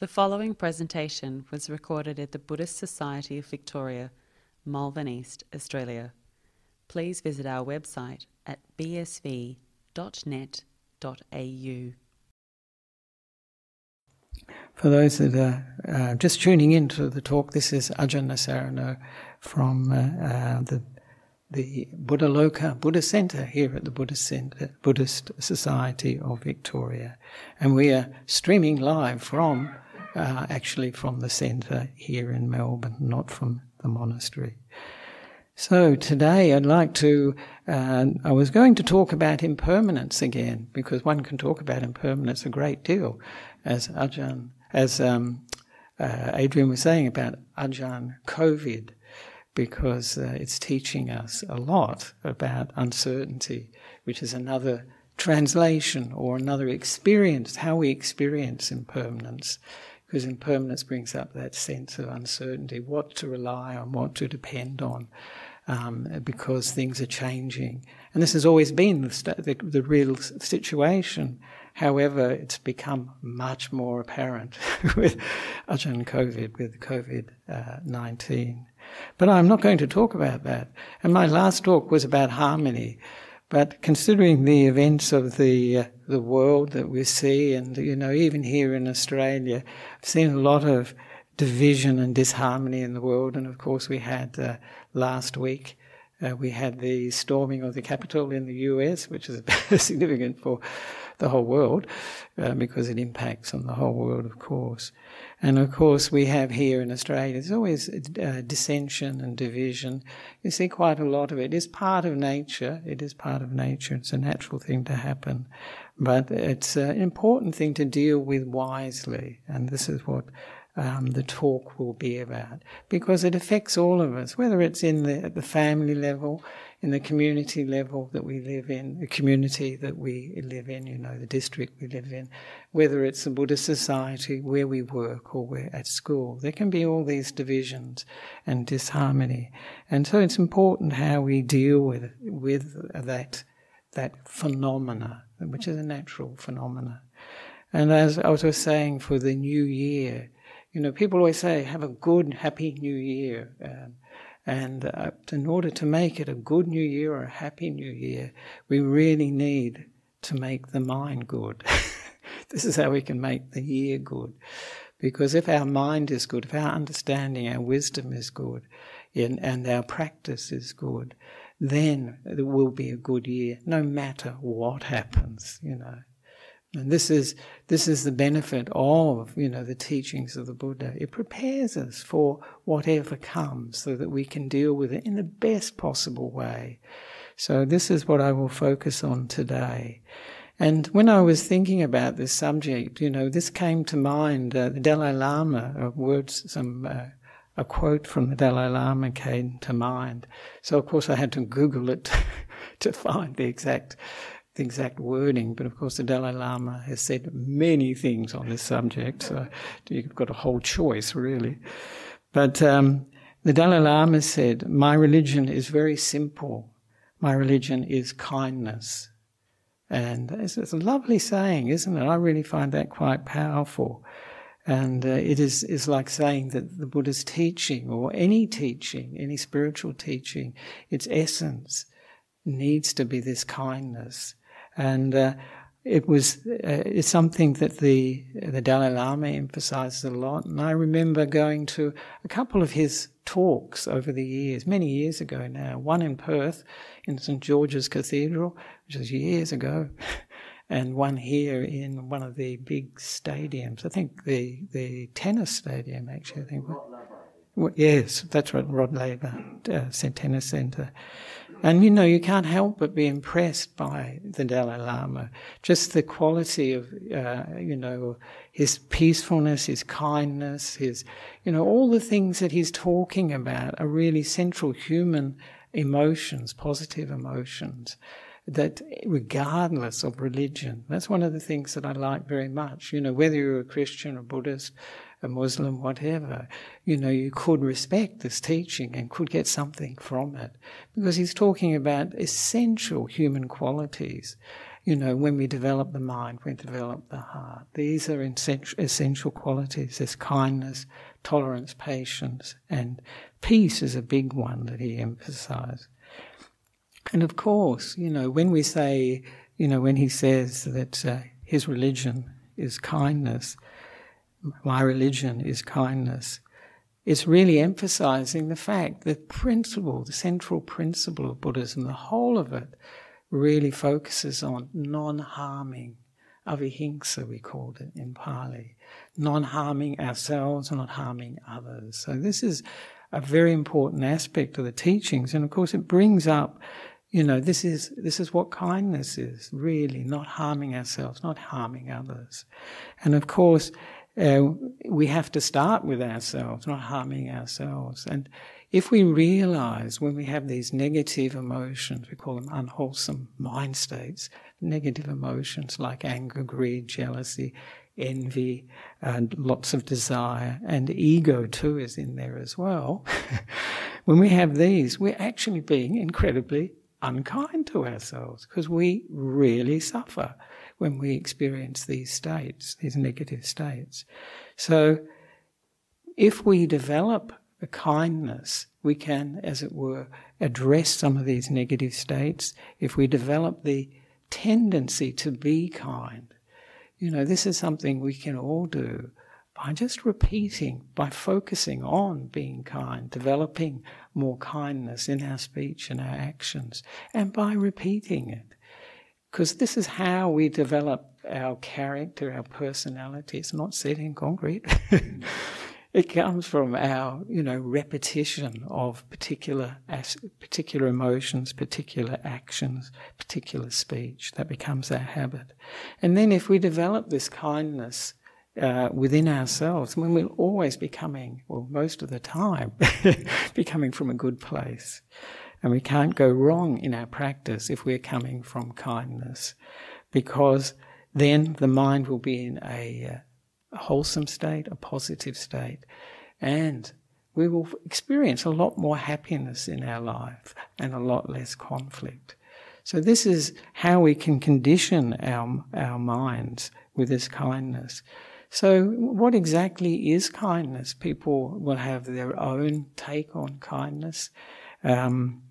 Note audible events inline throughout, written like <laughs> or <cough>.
The following presentation was recorded at the Buddhist Society of Victoria, Malvern East, Australia. Please visit our website at bsv.net.au. For those that are uh, just tuning in to the talk, this is Ajahn Nissarano from uh, uh, the the Buddha Loka Buddha Center here at the Buddhist Center, Buddhist Society of Victoria, and we are streaming live from uh, actually from the center here in Melbourne, not from the monastery. So today I'd like to, uh, I was going to talk about impermanence again, because one can talk about impermanence a great deal, as Ajahn, as um, uh, Adrian was saying about Ajahn COVID because uh, it's teaching us a lot about uncertainty, which is another translation or another experience, how we experience impermanence. Because impermanence brings up that sense of uncertainty, what to rely on, what to depend on, um, because things are changing. And this has always been the, the, the real situation. However, it's become much more apparent <laughs> with Ajahn COVID, with COVID uh, 19. But I'm not going to talk about that. And my last talk was about harmony. But considering the events of the uh, the world that we see, and you know, even here in Australia, I've seen a lot of division and disharmony in the world. And of course, we had uh, last week uh, we had the storming of the Capitol in the U.S., which is <laughs> significant for the whole world uh, because it impacts on the whole world, of course. And of course, we have here in Australia, there's always uh, dissension and division. You see quite a lot of it. It is part of nature. It is part of nature. It's a natural thing to happen. But it's an important thing to deal with wisely. And this is what um, the talk will be about because it affects all of us, whether it's in the, at the family level, in the community level that we live in, the community that we live in, you know, the district we live in, whether it's the Buddhist society where we work or we're at school. There can be all these divisions and disharmony. And so it's important how we deal with, with that, that phenomena, which is a natural phenomena. And as I was saying for the new year, you know, people always say, have a good, happy new year. Um, and uh, in order to make it a good new year or a happy new year, we really need to make the mind good. <laughs> this is how we can make the year good. Because if our mind is good, if our understanding, our wisdom is good, and, and our practice is good, then it will be a good year, no matter what happens, you know. And this is this is the benefit of you know the teachings of the Buddha. It prepares us for whatever comes, so that we can deal with it in the best possible way. So this is what I will focus on today. And when I was thinking about this subject, you know, this came to mind. Uh, the Dalai Lama, uh, words, some uh, a quote from the Dalai Lama came to mind. So of course I had to Google it <laughs> to find the exact the exact wording, but of course the Dalai Lama has said many things on this subject, so you've got a whole choice, really. But um, the Dalai Lama said, My religion is very simple. My religion is kindness. And it's, it's a lovely saying, isn't it? I really find that quite powerful. And uh, it is, is like saying that the Buddha's teaching, or any teaching, any spiritual teaching, its essence needs to be this kindness and uh, it was uh, it's something that the the Dalai Lama emphasizes a lot. And I remember going to a couple of his talks over the years, many years ago now. One in Perth, in St George's Cathedral, which was years ago, <laughs> and one here in one of the big stadiums. I think the the tennis stadium, actually. I think. Well, yes, that's right, Rod Laver uh, Tennis Centre. And you know, you can't help but be impressed by the Dalai Lama. Just the quality of, uh, you know, his peacefulness, his kindness, his, you know, all the things that he's talking about are really central human emotions, positive emotions that regardless of religion, that's one of the things that I like very much. You know, whether you're a Christian or Buddhist, a Muslim, whatever, you know, you could respect this teaching and could get something from it because he's talking about essential human qualities. you know, when we develop the mind, we develop the heart. These are essential qualities. There's kindness, tolerance, patience, and peace is a big one that he emphasized. And of course, you know, when we say, you know, when he says that uh, his religion is kindness, my religion is kindness, it's really emphasizing the fact that principle, the central principle of Buddhism, the whole of it, really focuses on non harming. Avihimsa, we called it in Pali. Non harming ourselves, not harming others. So, this is a very important aspect of the teachings. And of course, it brings up, you know, this is, this is what kindness is really, not harming ourselves, not harming others. And of course, uh, we have to start with ourselves, not harming ourselves. And if we realize when we have these negative emotions, we call them unwholesome mind states, negative emotions like anger, greed, jealousy, envy, and lots of desire, and ego too is in there as well. <laughs> when we have these, we're actually being incredibly unkind to ourselves because we really suffer when we experience these states, these negative states. So, if we develop a kindness, we can, as it were, address some of these negative states. If we develop the tendency to be kind, you know, this is something we can all do by just repeating, by focusing on being kind, developing more kindness in our speech and our actions, and by repeating it. Because this is how we develop our character, our personality. It's not set in concrete. <laughs> It comes from our, you know, repetition of particular particular emotions, particular actions, particular speech. That becomes our habit. And then, if we develop this kindness uh, within ourselves, when we'll always be coming, well, most of the time, <laughs> be coming from a good place. And we can't go wrong in our practice if we're coming from kindness, because then the mind will be in a uh, a wholesome state, a positive state, and we will experience a lot more happiness in our life and a lot less conflict. So, this is how we can condition our, our minds with this kindness. So, what exactly is kindness? People will have their own take on kindness. Um,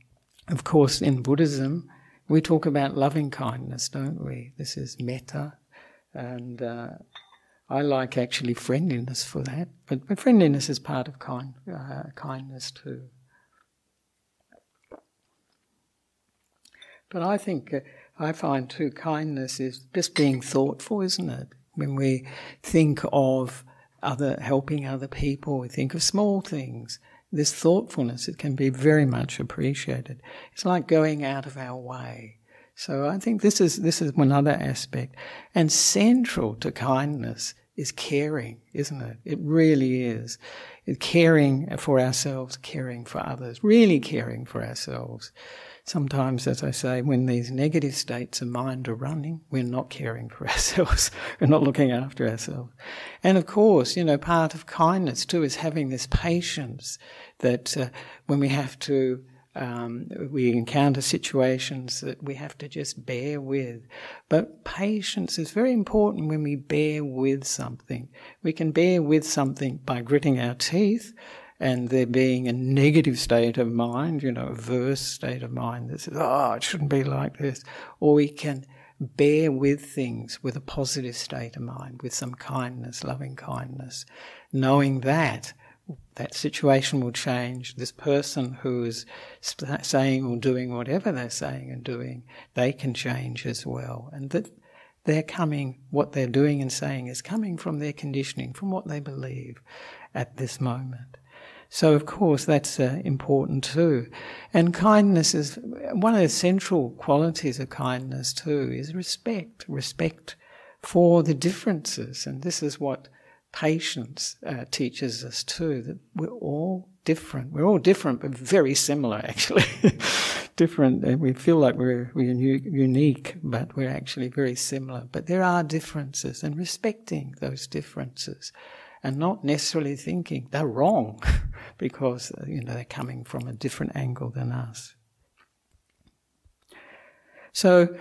of course, in Buddhism, we talk about loving kindness, don't we? This is metta, and uh, I like actually friendliness for that, but, but friendliness is part of kind, uh, kindness too. But I think, uh, I find too, kindness is just being thoughtful, isn't it? When we think of other, helping other people, we think of small things. This thoughtfulness, it can be very much appreciated. It's like going out of our way so I think this is this is another aspect, and central to kindness is caring, isn't it? It really is. Caring for ourselves, caring for others, really caring for ourselves. Sometimes, as I say, when these negative states of mind are running, we're not caring for <laughs> ourselves. we're not looking after ourselves. And of course, you know, part of kindness too is having this patience that uh, when we have to um, we encounter situations that we have to just bear with. But patience is very important when we bear with something. We can bear with something by gritting our teeth and there being a negative state of mind, you know, averse state of mind that says, oh, it shouldn't be like this. Or we can bear with things with a positive state of mind, with some kindness, loving kindness, knowing that that situation will change. This person who is saying or doing whatever they're saying and doing, they can change as well. And that they're coming, what they're doing and saying is coming from their conditioning, from what they believe at this moment. So, of course, that's uh, important too. And kindness is one of the central qualities of kindness too, is respect. Respect for the differences. And this is what patience uh, teaches us too that we're all different. We're all different, but very similar, <laughs> actually. different. And we feel like we're, we're unique, but we're actually very similar. But there are differences, and respecting those differences, and not necessarily thinking they're wrong <laughs> because uh, you know they're coming from a different angle than us. So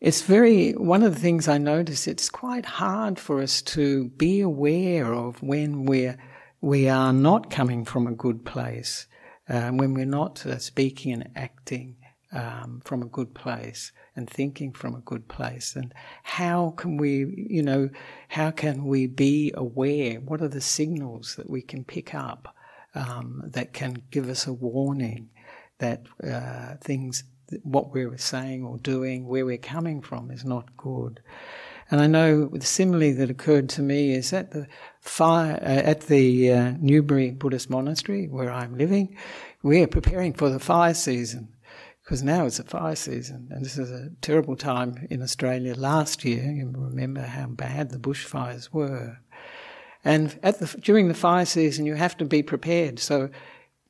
it's very, one of the things I notice, it's quite hard for us to be aware of when we're, we are not coming from a good place, um, when we're not uh, speaking and acting um, from a good place and thinking from a good place. And how can we, you know, how can we be aware? What are the signals that we can pick up um, that can give us a warning that uh, things, what we're saying or doing, where we're coming from is not good? And I know the simile that occurred to me is at the fire, uh, at the uh, Newbury Buddhist Monastery where I'm living, we are preparing for the fire season because now it's a fire season, and this is a terrible time in Australia. Last year, you remember how bad the bushfires were, and at the, during the fire season, you have to be prepared. So,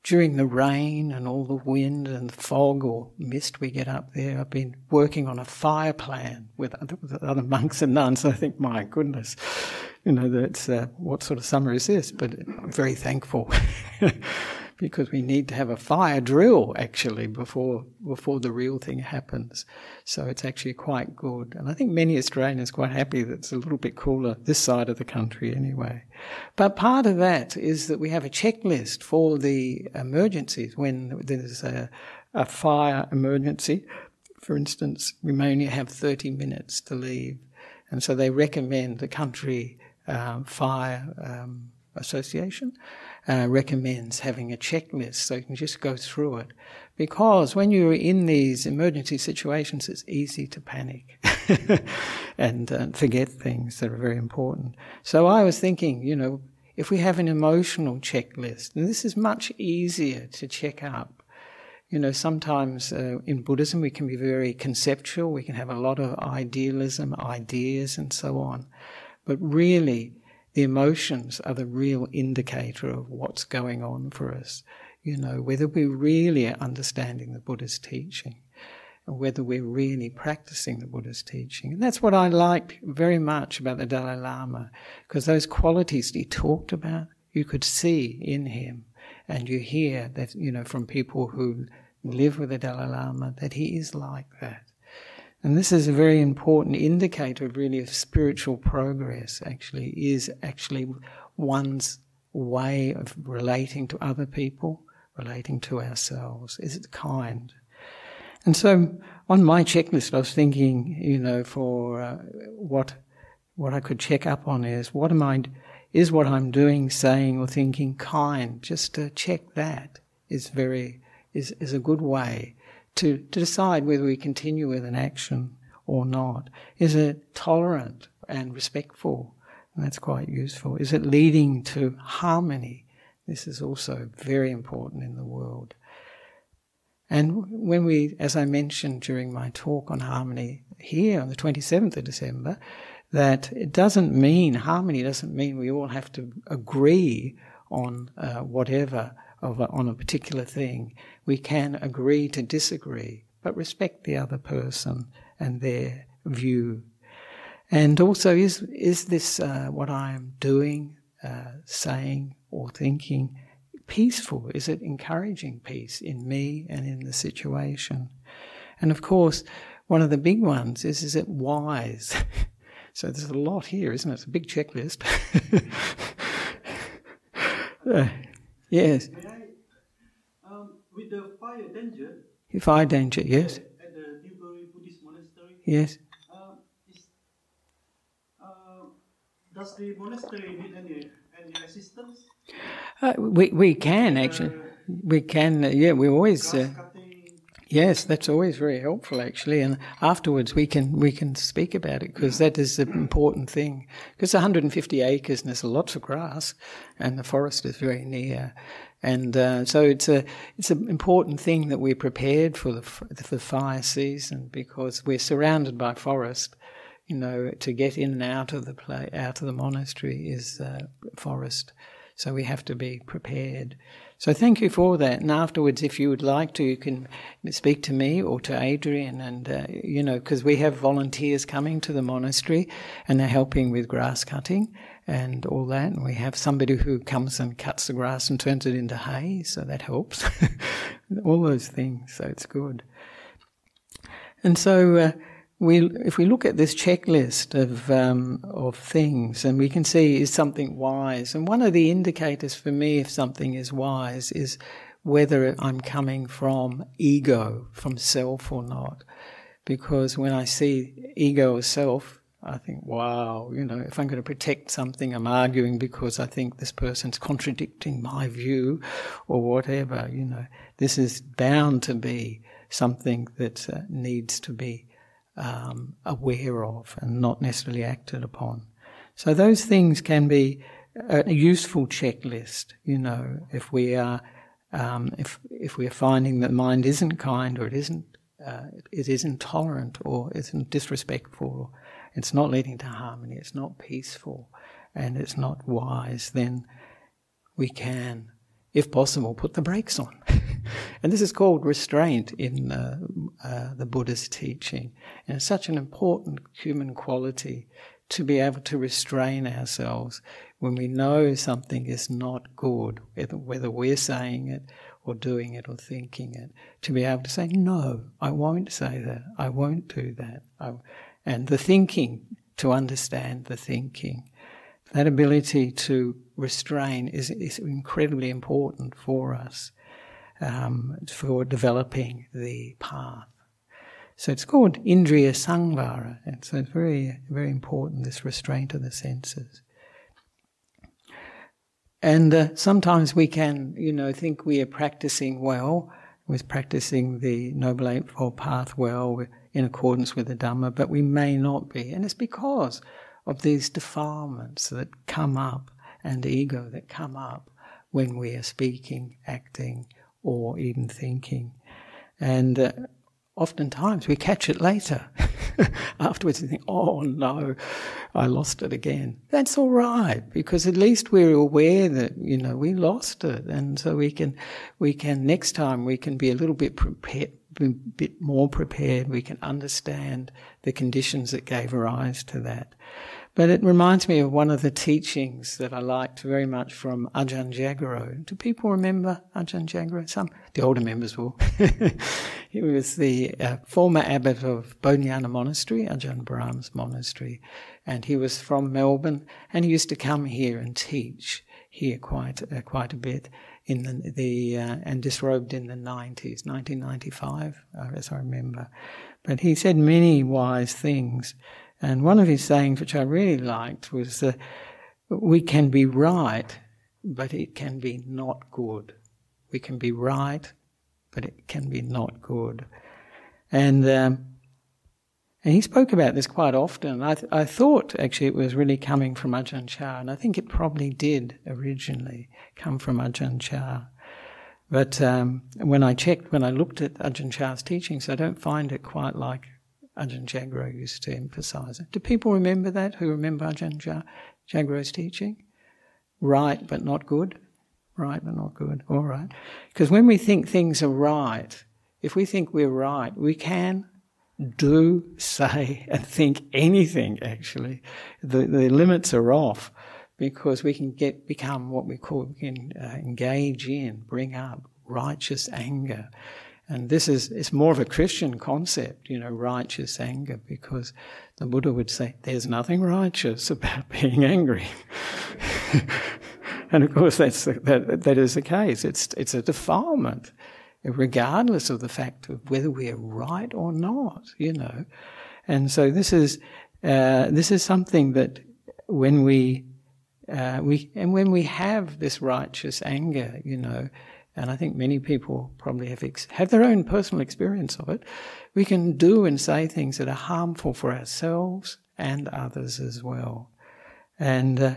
during the rain and all the wind and the fog or mist we get up there, I've been working on a fire plan with other, with other monks and nuns. I think, my goodness, you know, that's uh, what sort of summer is this? But I'm very thankful. <laughs> because we need to have a fire drill actually before before the real thing happens. So it's actually quite good, and I think many Australians are quite happy that it's a little bit cooler this side of the country anyway. But part of that is that we have a checklist for the emergencies when there's a, a fire emergency. For instance, we may only have 30 minutes to leave, and so they recommend the country um, fire um, association uh, recommends having a checklist so you can just go through it. Because when you're in these emergency situations, it's easy to panic <laughs> and uh, forget things that are very important. So I was thinking, you know, if we have an emotional checklist, and this is much easier to check up. You know, sometimes uh, in Buddhism we can be very conceptual, we can have a lot of idealism, ideas, and so on. But really, the emotions are the real indicator of what's going on for us. You know, whether we're really understanding the Buddha's teaching and whether we're really practicing the Buddha's teaching. And that's what I liked very much about the Dalai Lama, because those qualities he talked about, you could see in him. And you hear that, you know, from people who live with the Dalai Lama, that he is like that. And this is a very important indicator, of really, of spiritual progress, actually, is actually one's way of relating to other people, relating to ourselves. Is it kind? And so on my checklist, I was thinking, you know, for uh, what, what I could check up on is what am I, is what I'm doing, saying, or thinking kind? Just to check that is very, is, is a good way to, to decide whether we continue with an action or not. Is it tolerant and respectful? And that's quite useful. Is it leading to harmony? This is also very important in the world. And when we, as I mentioned during my talk on harmony here on the 27th of December, that it doesn't mean, harmony doesn't mean we all have to agree on uh, whatever of on a particular thing. We can agree to disagree, but respect the other person and their view. And also, is is this uh, what I am doing, uh, saying, or thinking peaceful? Is it encouraging peace in me and in the situation? And of course, one of the big ones is: is it wise? <laughs> so there's a lot here, isn't it? It's a big checklist. <laughs> uh, yes with the fire danger. Fire danger, yes. At the Newbury Buddhist monastery. Yes. Uh, is, uh, does the monastery need any any assistance? Uh, we we can actually. We can. yeah, we always. Uh, yes, that's always very helpful actually. And afterwards, we can we can speak about it because that is the important thing. Because 150 acres and there's lots of grass, and the forest is very near. And uh, so it's a it's an important thing that we're prepared for the for the fire season because we're surrounded by forest. You know, to get in and out of the play, out of the monastery is uh, forest, so we have to be prepared. So thank you for that. And afterwards, if you would like to, you can speak to me or to Adrian, and uh, you know, because we have volunteers coming to the monastery, and they're helping with grass cutting and all that. And we have somebody who comes and cuts the grass and turns it into hay, so that helps. <laughs> all those things, so it's good. And so uh, we, if we look at this checklist of um, of things, and we can see is something wise, and one of the indicators for me if something is wise is whether I'm coming from ego, from self or not. Because when I see ego or self, I think, wow, you know, if I'm going to protect something, I'm arguing because I think this person's contradicting my view or whatever, you know. This is bound to be something that uh, needs to be um, aware of and not necessarily acted upon. So those things can be a useful checklist, you know, if we are um, if if we're finding that mind isn't kind or it isn't uh, it is intolerant or isn't disrespectful, it's not leading to harmony, it's not peaceful, and it's not wise, then we can, if possible, put the brakes on. <laughs> and this is called restraint in uh, uh, the Buddha's teaching. And it's such an important human quality to be able to restrain ourselves when we know something is not good, whether we're saying it or doing it or thinking it, to be able to say, no, I won't say that, I won't do that. I, and the thinking, to understand the thinking, that ability to restrain is, is incredibly important for us, um, for developing the path. So it's called Indriya Samvara, and so it's very, very important, this restraint of the senses. And uh, sometimes we can, you know, think we are practicing well, with practicing the Noble Eightfold Path well in accordance with the Dhamma, but we may not be. And it's because of these defilements that come up and ego that come up when we are speaking, acting, or even thinking. And uh, oftentimes we catch it later. <laughs> Afterwards, we think, oh no, I lost it again. That's all right because at least we're aware that you know we lost it, and so we can we can next time we can be a little bit prepared, a bit more prepared. We can understand the conditions that gave rise to that. But it reminds me of one of the teachings that I liked very much from Ajahn Jagaro. Do people remember Ajahn Jagaro? Some, the older members will. <laughs> he was the uh, former abbot of Bodhinyana Monastery, Ajahn Brahm's monastery, and he was from Melbourne, and he used to come here and teach here quite uh, quite a bit in the, the uh, and disrobed in the 90s, 1995, uh, as I remember. But he said many wise things. And one of his sayings, which I really liked, was that we can be right, but it can be not good. We can be right, but it can be not good. And um, and he spoke about this quite often. I, th- I thought actually it was really coming from Ajahn Chah, and I think it probably did originally come from Ajahn Chah. But um, when I checked, when I looked at Ajahn Chah's teachings, I don't find it quite like Ajahn Jagaro used to emphasize it. Do people remember that who remember Ajahn Jagaro's teaching? Right but not good? Right but not good. All right. Because when we think things are right, if we think we're right, we can do, say, and think anything actually. The, the limits are off because we can get become what we call, we can uh, engage in, bring up righteous anger. And this is it's more of a Christian concept, you know, righteous anger, because the Buddha would say there's nothing righteous about <laughs> being angry. <laughs> and of course that's that that is the case. It's it's a defilement, regardless of the fact of whether we're right or not, you know. And so this is uh, this is something that when we uh, we and when we have this righteous anger, you know, and I think many people probably have ex- have their own personal experience of it. We can do and say things that are harmful for ourselves and others as well, and uh,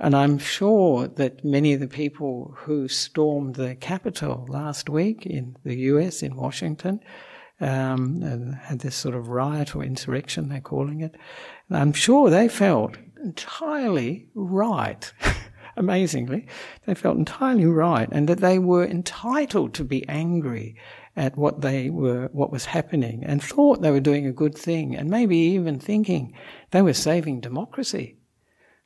and I'm sure that many of the people who stormed the Capitol last week in the U.S. in Washington. Um, had this sort of riot or insurrection, they're calling it. I'm sure they felt entirely right <laughs> amazingly, they felt entirely right and that they were entitled to be angry at what they were, what was happening and thought they were doing a good thing and maybe even thinking they were saving democracy.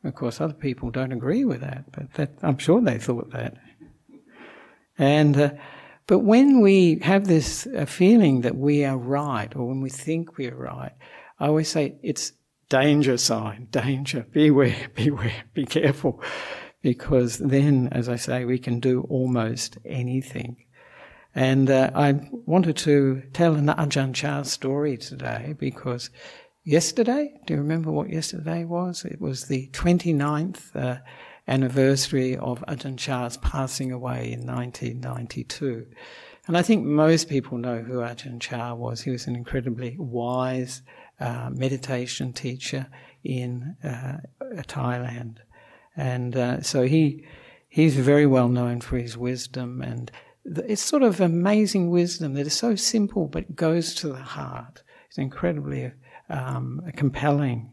Of course, other people don't agree with that, but that, I'm sure they thought that. And, uh, but when we have this uh, feeling that we are right, or when we think we're right, I always say it's danger sign, <laughs> danger, beware, <laughs> beware, be careful. Because then, as I say, we can do almost anything. And uh, I wanted to tell an Ajahn Chah story today because yesterday, do you remember what yesterday was? It was the 29th uh, anniversary of Ajahn Chah's passing away in 1992. And I think most people know who Ajahn Chah was. He was an incredibly wise uh, meditation teacher in uh, Thailand. And uh, so he he's very well known for his wisdom and it's sort of amazing wisdom that is so simple but goes to the heart. It's incredibly um, compelling.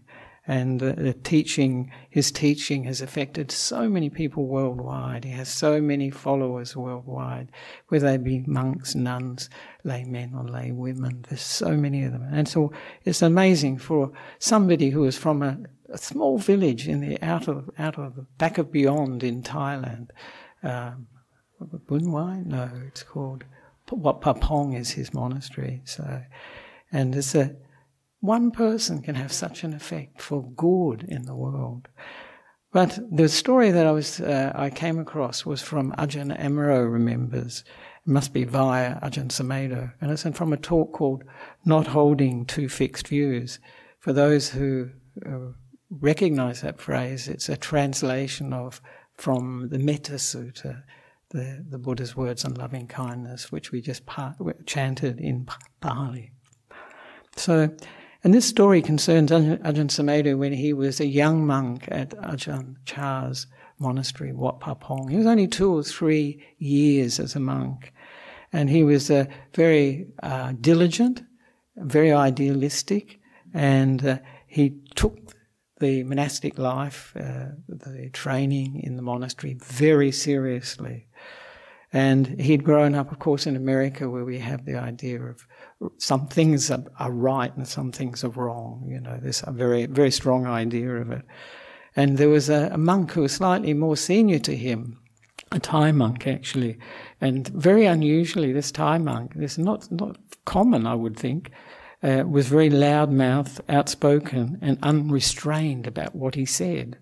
And the, teaching, his teaching has affected so many people worldwide. He has so many followers worldwide, whether they be monks, nuns, laymen, or lay women. There's so many of them. And so it's amazing for somebody who is from a, a small village in the out of, out of the back of beyond in Thailand. Um, Bunwai? No, it's called Wat Pah Pong is his monastery. So, and it's a one person can have such an effect for good in the world. But the story that I was uh, I came across was from Ajahn Amaro remembers. It must be via Ajahn Sumedho, and it's from a talk called "Not Holding Two Fixed Views." For those who uh, recognize that phrase, it's a translation of from the Metta Sutta the, the Buddha's words on loving kindness, which we just chanted in Pali. So, and this story concerns Ajahn, Sumedho when he was a young monk at Ajahn Chah's monastery, Wat Pah Pong. He was only two or three years as a monk, and he was uh, very uh, diligent, very idealistic, and uh, he took the monastic life, uh, the training in the monastery very seriously. And he'd grown up, of course, in America where we have the idea of some things are, are right and some things are wrong. You know, there's a very, very strong idea of it. And there was a, a monk who was slightly more senior to him, a Thai monk actually, and very unusually, this Thai monk, this not not common, I would think, uh, was very loudmouth, outspoken, and unrestrained about what he said.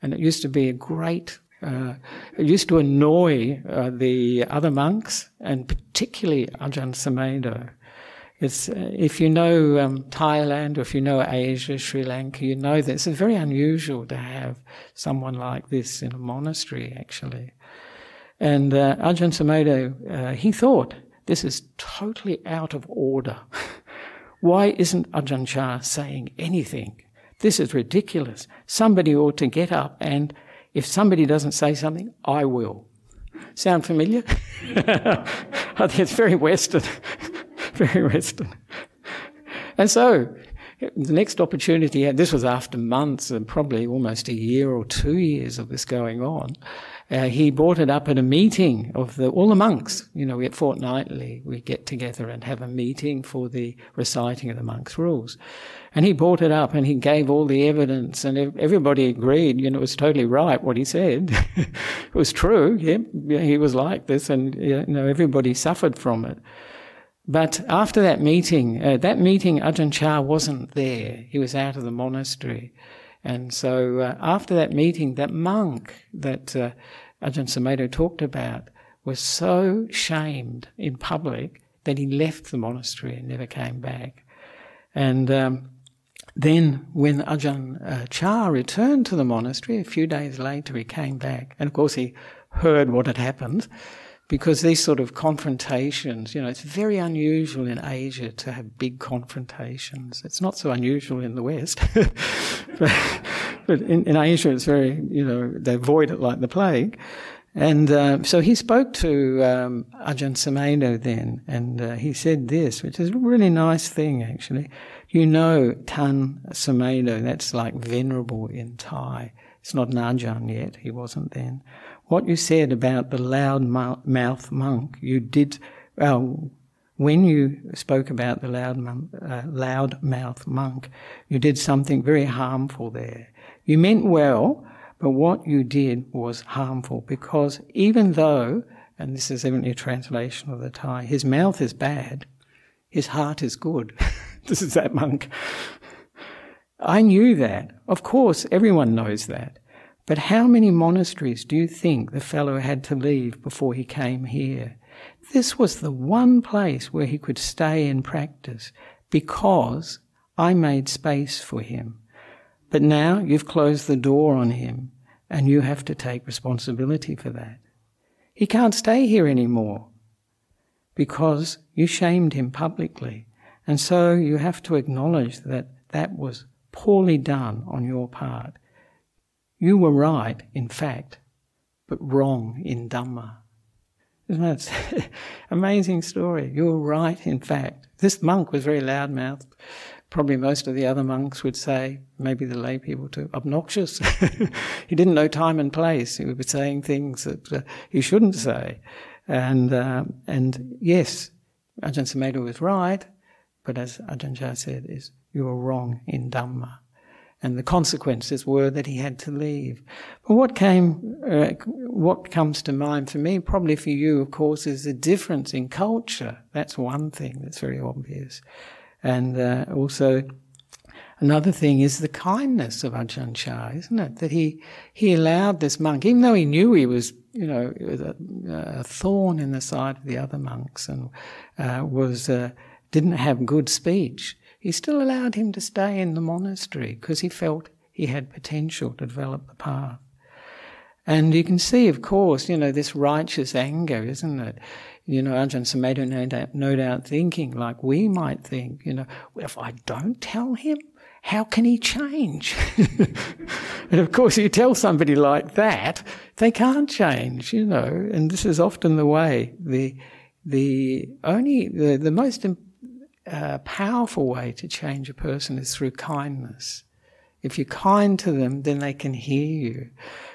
And it used to be a great uh, it used to annoy uh, the other monks, and particularly Ajahn Sumedho. It's, uh, if you know um, Thailand or if you know Asia, Sri Lanka, you know that it's very unusual to have someone like this in a monastery, actually. And uh, Ajahn Sumedho, uh, he thought, this is totally out of order. <laughs> Why isn't Ajahn Chah saying anything? This is ridiculous. Somebody ought to get up and if somebody doesn't say something, I will. Sound familiar? <laughs> I think it's very Western. <laughs> very Western. And so, the next opportunity, and this was after months and probably almost a year or two years of this going on, uh, he brought it up at a meeting of the, all the monks. You know, we get fortnightly, we get together and have a meeting for the reciting of the monks' rules. And he brought it up and he gave all the evidence and everybody agreed, you know, it was totally right what he said. <laughs> it was true. Yeah, he was like this and, you know, everybody suffered from it. But after that meeting, uh, that meeting, Ajahn Chah wasn't there. He was out of the monastery. And so uh, after that meeting, that monk that uh, Ajahn Sumedho talked about was so shamed in public that he left the monastery and never came back. And um, then, when Ajahn uh, Chah returned to the monastery, a few days later, he came back. And of course, he heard what had happened because these sort of confrontations, you know, it's very unusual in Asia to have big confrontations. It's not so unusual in the West. <laughs> but, but in, in, Asia, it's very, you know, they avoid it like the plague. And uh, so he spoke to um, Ajahn Sumedho then, and uh, he said this, which is a really nice thing, actually. You know Tan Sumedho, that's like venerable in Thai. It's not an Ajahn yet, he wasn't then. What you said about the loud mouth monk, you did, well, when you spoke about the loud, uh, loud mouth monk, you did something very harmful there. You meant well, but what you did was harmful because even though, and this is even a translation of the Thai, his mouth is bad, his heart is good. <laughs> this is that monk. I knew that. Of course, everyone knows that. But how many monasteries do you think the fellow had to leave before he came here? This was the one place where he could stay and practice because I made space for him. But now you've closed the door on him and you have to take responsibility for that. He can't stay here anymore because you shamed him publicly. And so you have to acknowledge that that was poorly done on your part. You were right, in fact, but wrong in Dhamma. Isn't that <laughs> amazing story? You were right, in fact. This monk was very loudmouthed. Probably most of the other monks would say, maybe the lay people too, obnoxious. <laughs> he didn't know time and place. He would be saying things that uh, he shouldn't say. And, uh, and yes, Ajahn Sumedho was right, but as Ajahn Chah said, is you were wrong in Dhamma. And the consequences were that he had to leave. But what came, uh, what comes to mind for me, probably for you, of course, is the difference in culture. That's one thing that's very obvious. And uh, also, another thing is the kindness of Ajahn Chah, isn't it? That he, he allowed this monk, even though he knew he was, you know, a, thorn in the side of the other monks and uh, was, uh, didn't have good speech he still allowed him to stay in the monastery because he felt he had potential to develop the path. And you can see, of course, you know, this righteous anger, isn't it? You know, Ajahn Sumedho no doubt, no doubt thinking like we might think, you know, if I don't tell him, how can he change? <laughs> and of course, you tell somebody like that, they can't change, you know, and this is often the way. The, the only, the, the most important a powerful way to change a person is through kindness. If you're kind to them, then they can hear you.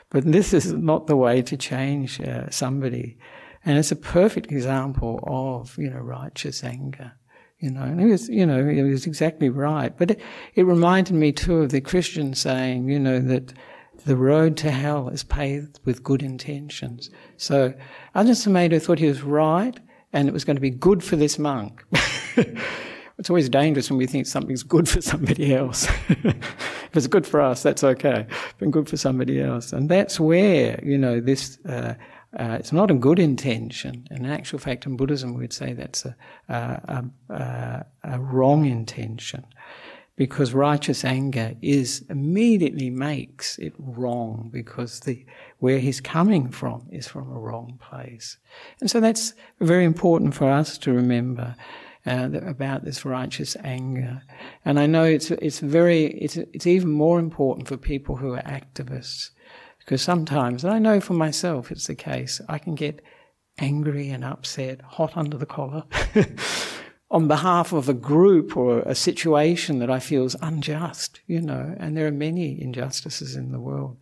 But this is not the way to change uh, somebody. And it's a perfect example of, you know, righteous anger. You know, and he was, you know, he was exactly right. But it, it reminded me too of the Christian saying, you know, that the road to hell is paved with good intentions. So Ajahn Sumedho thought he was right and it was going to be good for this monk. <laughs> it's always dangerous when we think something's good for somebody else. <laughs> if it's good for us, that's okay, but good for somebody else. And that's where, you know, this, uh, uh, it's not a good intention. In actual fact, in Buddhism, we'd say that's a, a, a, a wrong intention because righteous anger is immediately makes it wrong because the where he's coming from is from a wrong place. And so that's very important for us to remember uh, about this righteous anger. And I know it's it's very it's it's even more important for people who are activists because sometimes, and I know for myself, it's the case. I can get angry and upset, hot under the collar. <laughs> on behalf of a group or a situation that I feel is unjust, you know, and there are many injustices in the world.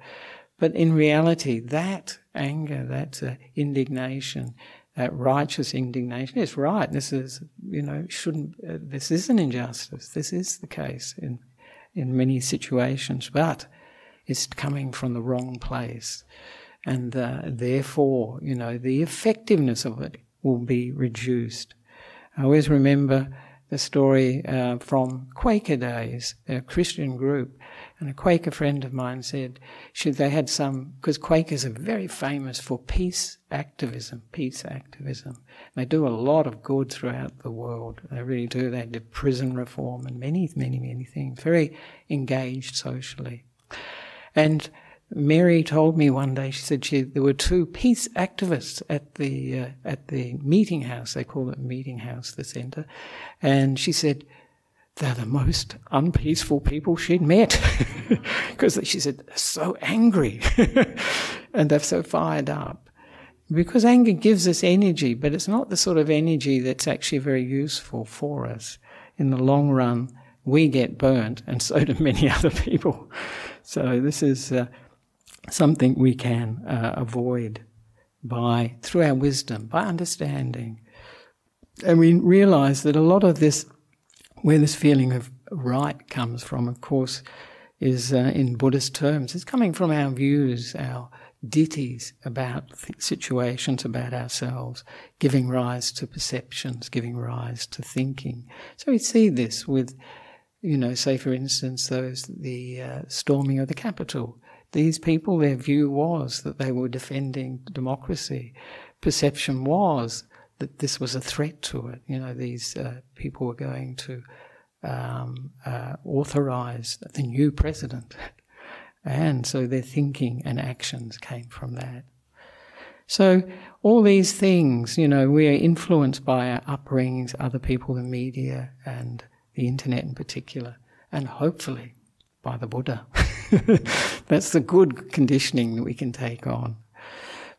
But in reality, that anger, that uh, indignation, that righteous indignation is right. This is, you know, shouldn't, uh, this is an injustice. This is the case in, in many situations, but it's coming from the wrong place. And uh, therefore, you know, the effectiveness of it will be reduced. I always remember the story uh, from Quaker days, a Christian group. And a Quaker friend of mine said, should they had some, because Quakers are very famous for peace activism, peace activism. They do a lot of good throughout the world. They really do. They do prison reform and many, many, many things. Very engaged socially. And Mary told me one day. She said she there were two peace activists at the uh, at the meeting house. They call it meeting house, the centre, and she said they're the most unpeaceful people she'd met <laughs> because she said they're so angry <laughs> and they're so fired up. Because anger gives us energy, but it's not the sort of energy that's actually very useful for us. In the long run, we get burnt, and so do many <laughs> other people. So this is. Uh, something we can uh, avoid by through our wisdom, by understanding. And we realize that a lot of this, where this feeling of right comes from, of course, is uh, in Buddhist terms. It's coming from our views, our ditthis about situations, about ourselves, giving rise to perceptions, giving rise to thinking. So we see this with you know, say for instance, those the uh, storming of the Capitol. These people, their view was that they were defending democracy. Perception was that this was a threat to it. You know, these uh, people were going to um, uh, authorize the new president. <laughs> And so their thinking and actions came from that. So all these things, you know, we are influenced by our upbringings, other people, the media, and the internet in particular, and hopefully by the Buddha. <laughs> <laughs> That's the good conditioning that we can take on.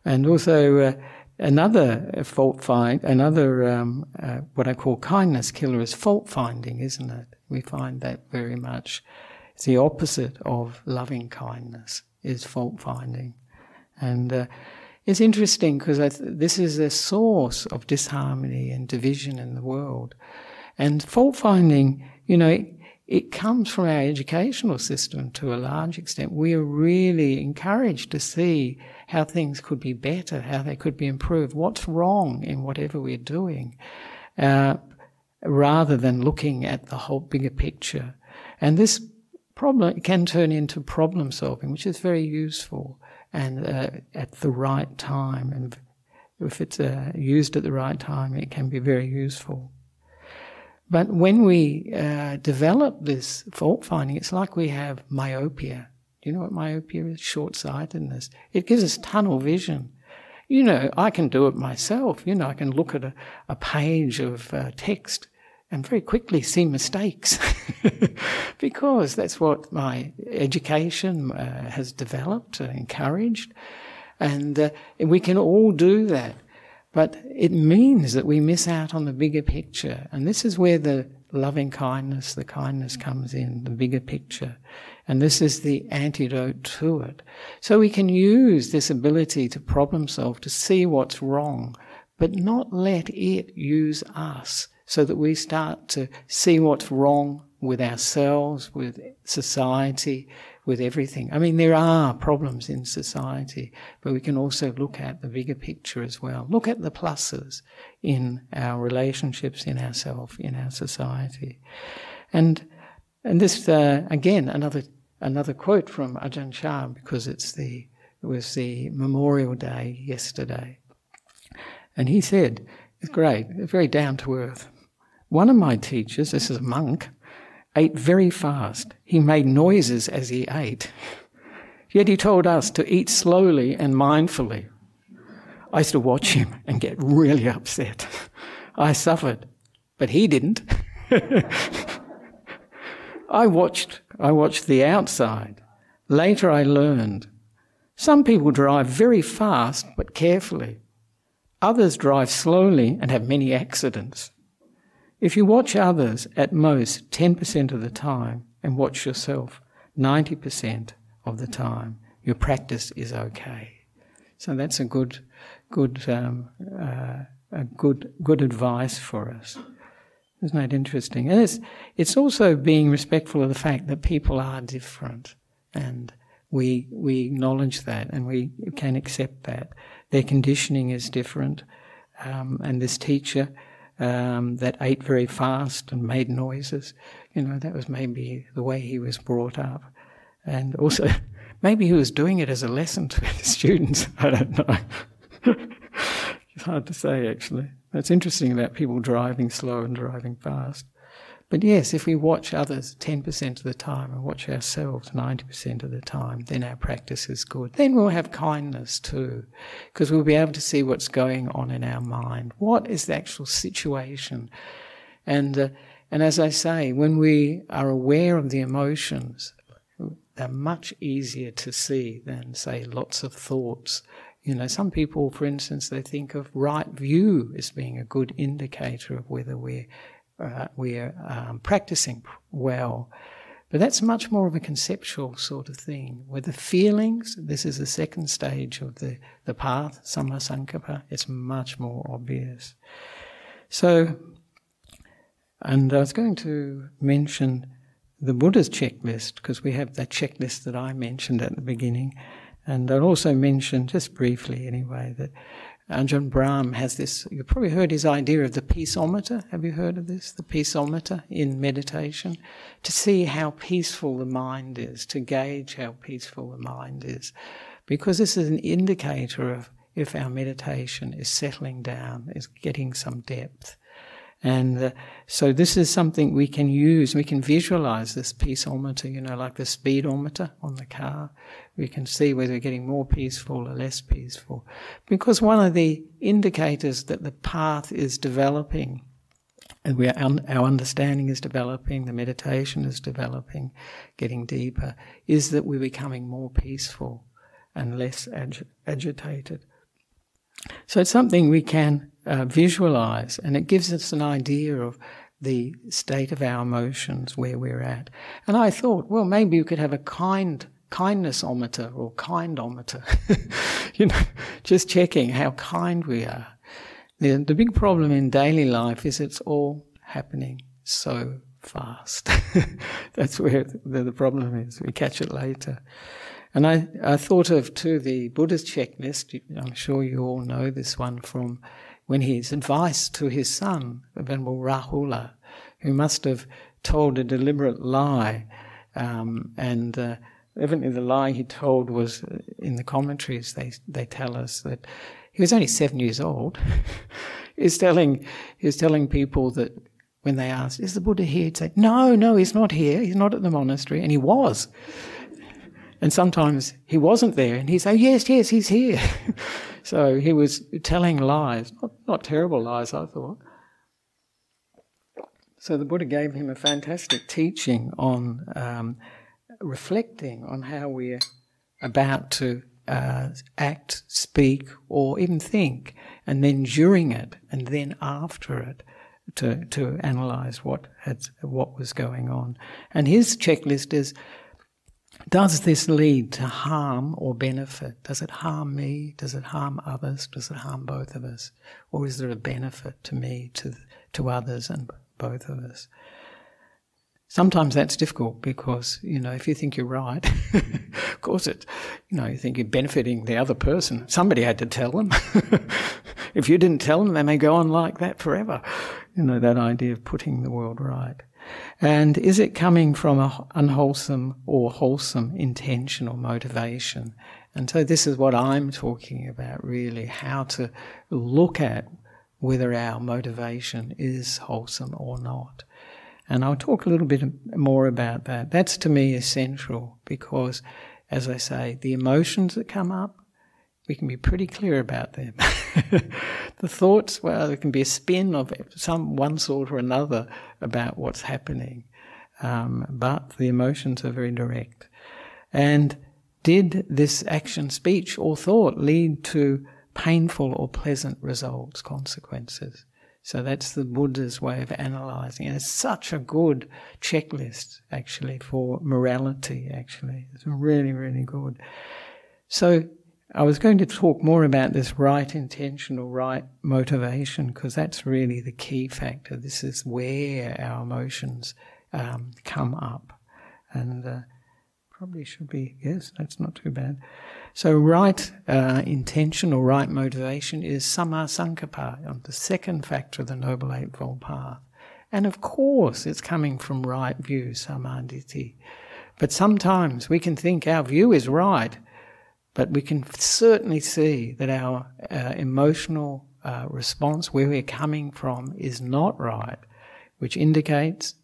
And also, uh, another fault find, another um, uh, what I call kindness killer is fault finding, isn't it? We find that very much. It's the opposite of loving kindness is fault finding, and uh, it's interesting because th- this is a source of disharmony and division in the world, and fault finding. You know, it, it comes from our educational system to a large extent. We are really encouraged to see how things could be better, how they could be improved, what's wrong in whatever we're doing, uh, rather than looking at the whole bigger picture. And this problem can turn into problem solving, which is very useful and uh, at the right time. And if it's uh, used at the right time, it can be very useful. But when we uh, develop this fault finding, it's like we have myopia. Do you know what myopia is? Short sightedness. It gives us tunnel vision. You know, I can do it myself. You know, I can look at a, a page of uh, text and very quickly see mistakes <laughs> because that's what my education uh, has developed and encouraged. And uh, we can all do that. But it means that we miss out on the bigger picture. And this is where the loving kindness, the kindness comes in, the bigger picture. And this is the antidote to it. So we can use this ability to problem solve, to see what's wrong, but not let it use us so that we start to see what's wrong with ourselves, with society, with everything. I mean, there are problems in society, but we can also look at the bigger picture as well. Look at the pluses in our relationships, in ourselves, in our society. And, and this, uh, again, another, another quote from Ajahn Chah, because it's the, it was the Memorial Day yesterday. And he said, it's great, very down to earth. One of my teachers, this is a monk, ate very fast. He made noises as he ate. Yet he told us to eat slowly and mindfully. I used to watch him and get really upset. I suffered, but he didn't. <laughs> I watched, I watched the outside. Later I learned some people drive very fast but carefully. Others drive slowly and have many accidents. If you watch others at most 10% of the time and watch yourself 90% of the time, your practice is okay. So that's a good, good, um, uh, a good, good advice for us. Isn't that interesting? And it's, it's also being respectful of the fact that people are different and we, we acknowledge that and we can accept that. Their conditioning is different. Um, and this teacher, um, that ate very fast and made noises. You know, that was maybe the way he was brought up. And also, <laughs> maybe he was doing it as a lesson to <laughs> the students. I don't know. <laughs> it's hard to say, actually. It's interesting about people driving slow and driving fast. But yes, if we watch others 10% of the time and watch ourselves 90% of the time, then our practice is good. Then we'll have kindness too, because we'll be able to see what's going on in our mind. What is the actual situation? And, uh, and as I say, when we are aware of the emotions, they're much easier to see than, say, lots of thoughts. You know, some people, for instance, they think of right view as being a good indicator of whether we're uh, we're um, practicing well. But that's much more of a conceptual sort of thing. With the feelings, this is the second stage of the, the path, Samma Sankappa, it's much more obvious. So, and I was going to mention the Buddha's checklist, because we have that checklist that I mentioned at the beginning. And I'll also mention, just briefly anyway, that Ajahn Brahm has this, you've probably heard his idea of the peaceometer. Have you heard of this? The peaceometer in meditation. To see how peaceful the mind is, to gauge how peaceful the mind is. Because this is an indicator of if our meditation is settling down, is getting some depth. And uh, so this is something we can use. We can visualize this peaceometer, you know, like the speedometer on the car. We can see whether we're getting more peaceful or less peaceful. Because one of the indicators that the path is developing, and we are, our understanding is developing, the meditation is developing, getting deeper, is that we're becoming more peaceful and less ag- agitated. So it's something we can uh, visualize, and it gives us an idea of the state of our emotions, where we're at. And I thought, well, maybe you could have a kind kindnessometer or kindometer, <laughs> you know, just checking how kind we are. The, the big problem in daily life is it's all happening so fast. <laughs> That's where the, the problem is. We catch it later. And I, I thought of too the Buddhist checklist. I'm sure you all know this one from when his advice to his son, the Venerable Rahula, who must have told a deliberate lie. Um, and uh, evidently, the lie he told was uh, in the commentaries, they, they tell us that he was only seven years old. <laughs> he's, telling, he's telling people that when they asked, Is the Buddha here? He'd say, No, no, he's not here. He's not at the monastery. And he was. And sometimes he wasn't there, and he'd say, Yes, yes, he's here. <laughs> so he was telling lies, not, not terrible lies, I thought. So the Buddha gave him a fantastic teaching on um, reflecting on how we're about to uh, act, speak, or even think, and then during it, and then after it, to to analyze what had what was going on. And his checklist is does this lead to harm or benefit? Does it harm me? Does it harm others? Does it harm both of us? Or is there a benefit to me, to, to others, and both of us? Sometimes that's difficult because, you know, if you think you're right, <laughs> of course it, you know, you think you're benefiting the other person. Somebody had to tell them. <laughs> if you didn't tell them, they may go on like that forever. You know, that idea of putting the world right. And is it coming from an unwholesome or wholesome intention or motivation? And so this is what I'm talking about really, how to look at whether our motivation is wholesome or not. And I'll talk a little bit more about that. That's to me essential because, as I say, the emotions that come up, we can be pretty clear about them. <laughs> the thoughts, well, there can be a spin of some one sort or another about what's happening, um, but the emotions are very direct. And did this action, speech, or thought lead to painful or pleasant results, consequences? So that's the Buddha's way of analyzing. And it's such a good checklist, actually, for morality, actually. It's really, really good. So I was going to talk more about this right intention or right motivation because that's really the key factor. This is where our emotions um, come up. And uh, probably should be, yes, that's not too bad. So, right uh, intention or right motivation is samma sankappa, the second factor of the Noble Eightfold Path. And of course, it's coming from right view, samma ditthi. But sometimes we can think our view is right but we can certainly see that our uh, emotional uh, response, where we're coming from, is not right, which indicates,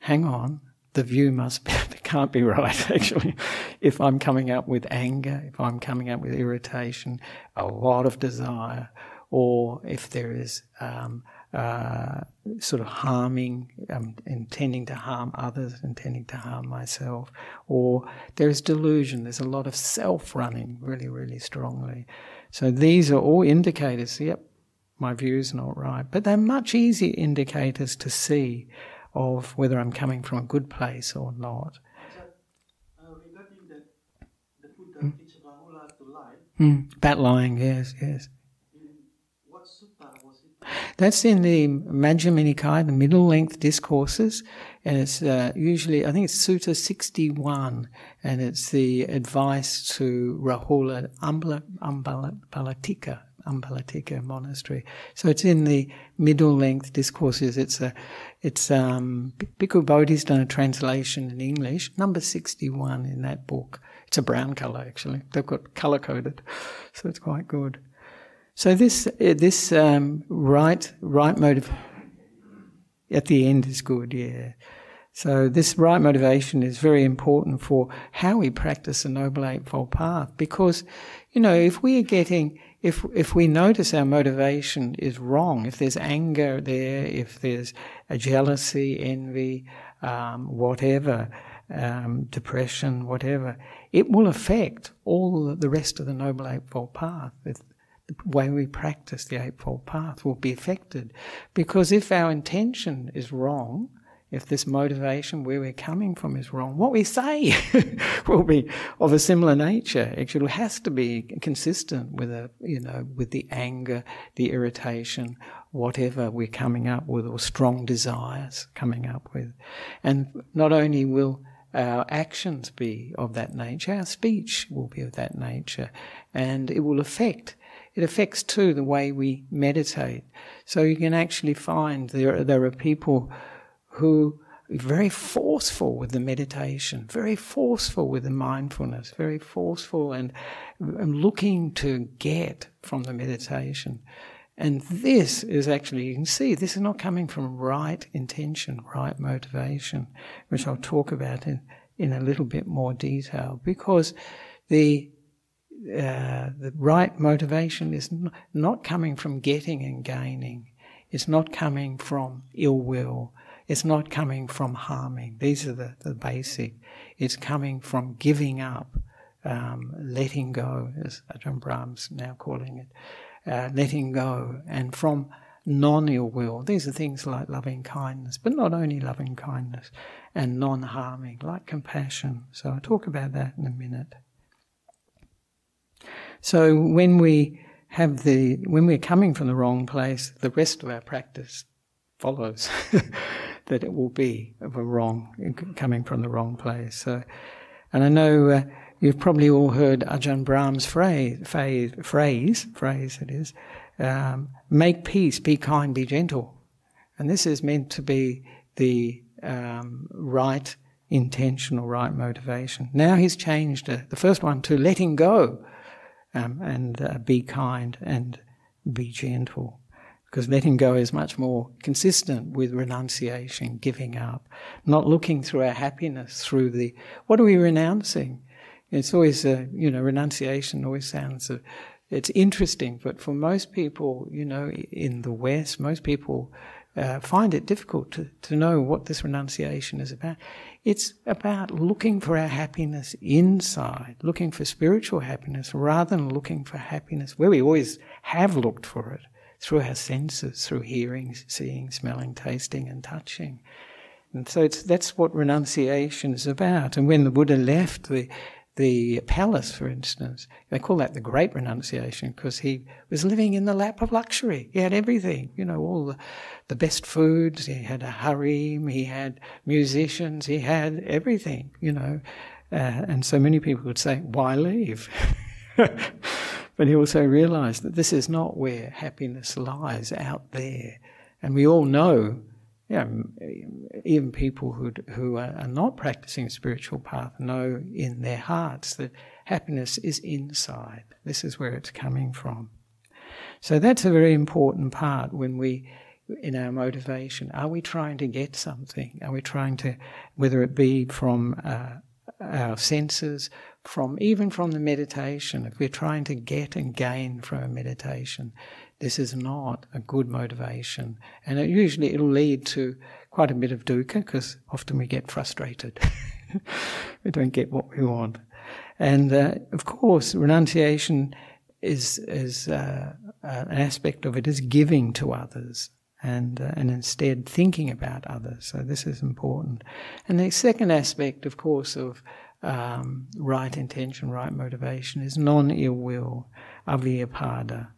hang on, the view must be, <laughs> it can't be right, <laughs> actually. if I'm coming up with anger, if I'm coming up with irritation, a lot of desire, or if there is um, uh, sort of harming, um, intending to harm others, intending to harm myself, or there's delusion. There's a lot of self running really, really strongly. So these are all indicators. Yep, my view's not right, but they're much easier indicators to see of whether I'm coming from a good place or not. Regarding that, the Buddha mm. Mm, about lying, yes, yes. That's in the Majjhima Nikaya, the middle length discourses, and it's uh, usually, I think it's Sutta 61, and it's the advice to Rahula Ambalatika, Ambalatika monastery. So it's in the middle length discourses. It's a, it's um, Bhikkhu Bodhi's done a translation in English, number sixty-one in that book. It's a brown color actually. They've got color coded, so it's quite good. So this this um, right right motive at the end is good, yeah. So this right motivation is very important for how we practice the Noble Eightfold Path. Because, you know, if we are getting, if, if we notice our motivation is wrong, if there's anger there, if there's a jealousy, envy, um, whatever, um, depression, whatever, it will affect all the rest of the Noble Eightfold Path. the way we practice the Eightfold Path will be affected. Because if our intention is wrong, if this motivation, where we're coming from, is wrong, what we say <laughs> will be of a similar nature. Actually, it has to be consistent with a, you know, with the anger, the irritation, whatever we're coming up with, or strong desires coming up with. And not only will our actions be of that nature, our speech will be of that nature, and it will affect it affects too the way we meditate. So you can actually find there there are people who very forceful with the meditation, very forceful with the mindfulness, very forceful and, and looking to get from the meditation. And this is actually, you can see, this is not coming from right intention, right motivation, which I'll talk about in, in a little bit more detail, because the uh, the right motivation is not coming from getting and gaining. It's not coming from ill will. It's not coming from harming. These are the, the basic. It's coming from giving up, um, letting go, as Ajahn Brahm's now calling it, uh, letting go, and from non ill will. These are things like loving kindness, but not only loving kindness, and non harming, like compassion. So I'll talk about that in a minute. So when we have the, when we're coming from the wrong place, the rest of our practice follows. <laughs> that it will be of a wrong, coming from the wrong place. So, and I know uh, you've probably all heard Ajahn Brahm's phrase, phrase, phrase, phrase it is, um, make peace, be kind, be gentle. And this is meant to be the um, right or right motivation. Now he's changed uh, the first one to letting go um, and uh, be kind and be gentle because letting go is much more consistent with renunciation, giving up, not looking through our happiness through the what are we renouncing? It's always a you know renunciation always sounds a, it's interesting, but for most people, you know, in the West, most people uh, find it difficult to, to know what this renunciation is about. It's about looking for our happiness inside, looking for spiritual happiness rather than looking for happiness where we always have looked for it through our senses, through hearing, seeing, smelling, tasting, and touching. And so that's what renunciation is about. And when the Buddha left the the palace, for instance, they call that the great renunciation because he was living in the lap of luxury. He had everything, you know, all the, the best foods. He had a harem. He had musicians. He had everything, you know. Uh, and so many people would say, "Why leave?" <laughs> <laughs> But he also realized that this is not where happiness lies out there. And we all know, you know, even people who, who are not practicing spiritual path know in their hearts that happiness is inside. This is where it's coming from. So that's a very important part when we, in our motivation, are we trying to get something? Are we trying to, whether it be from uh, our senses, from even from the meditation, if we're trying to get and gain from a meditation, this is not a good motivation. And it usually it'll lead to quite a bit of dukkha because often we get frustrated. <laughs> we don't get what we want. And uh, of course, renunciation is, is uh, uh, an aspect of it is giving to others and, uh, and instead thinking about others. So this is important. And the second aspect, of course, of um, right intention, right motivation is non ill will, avyapada.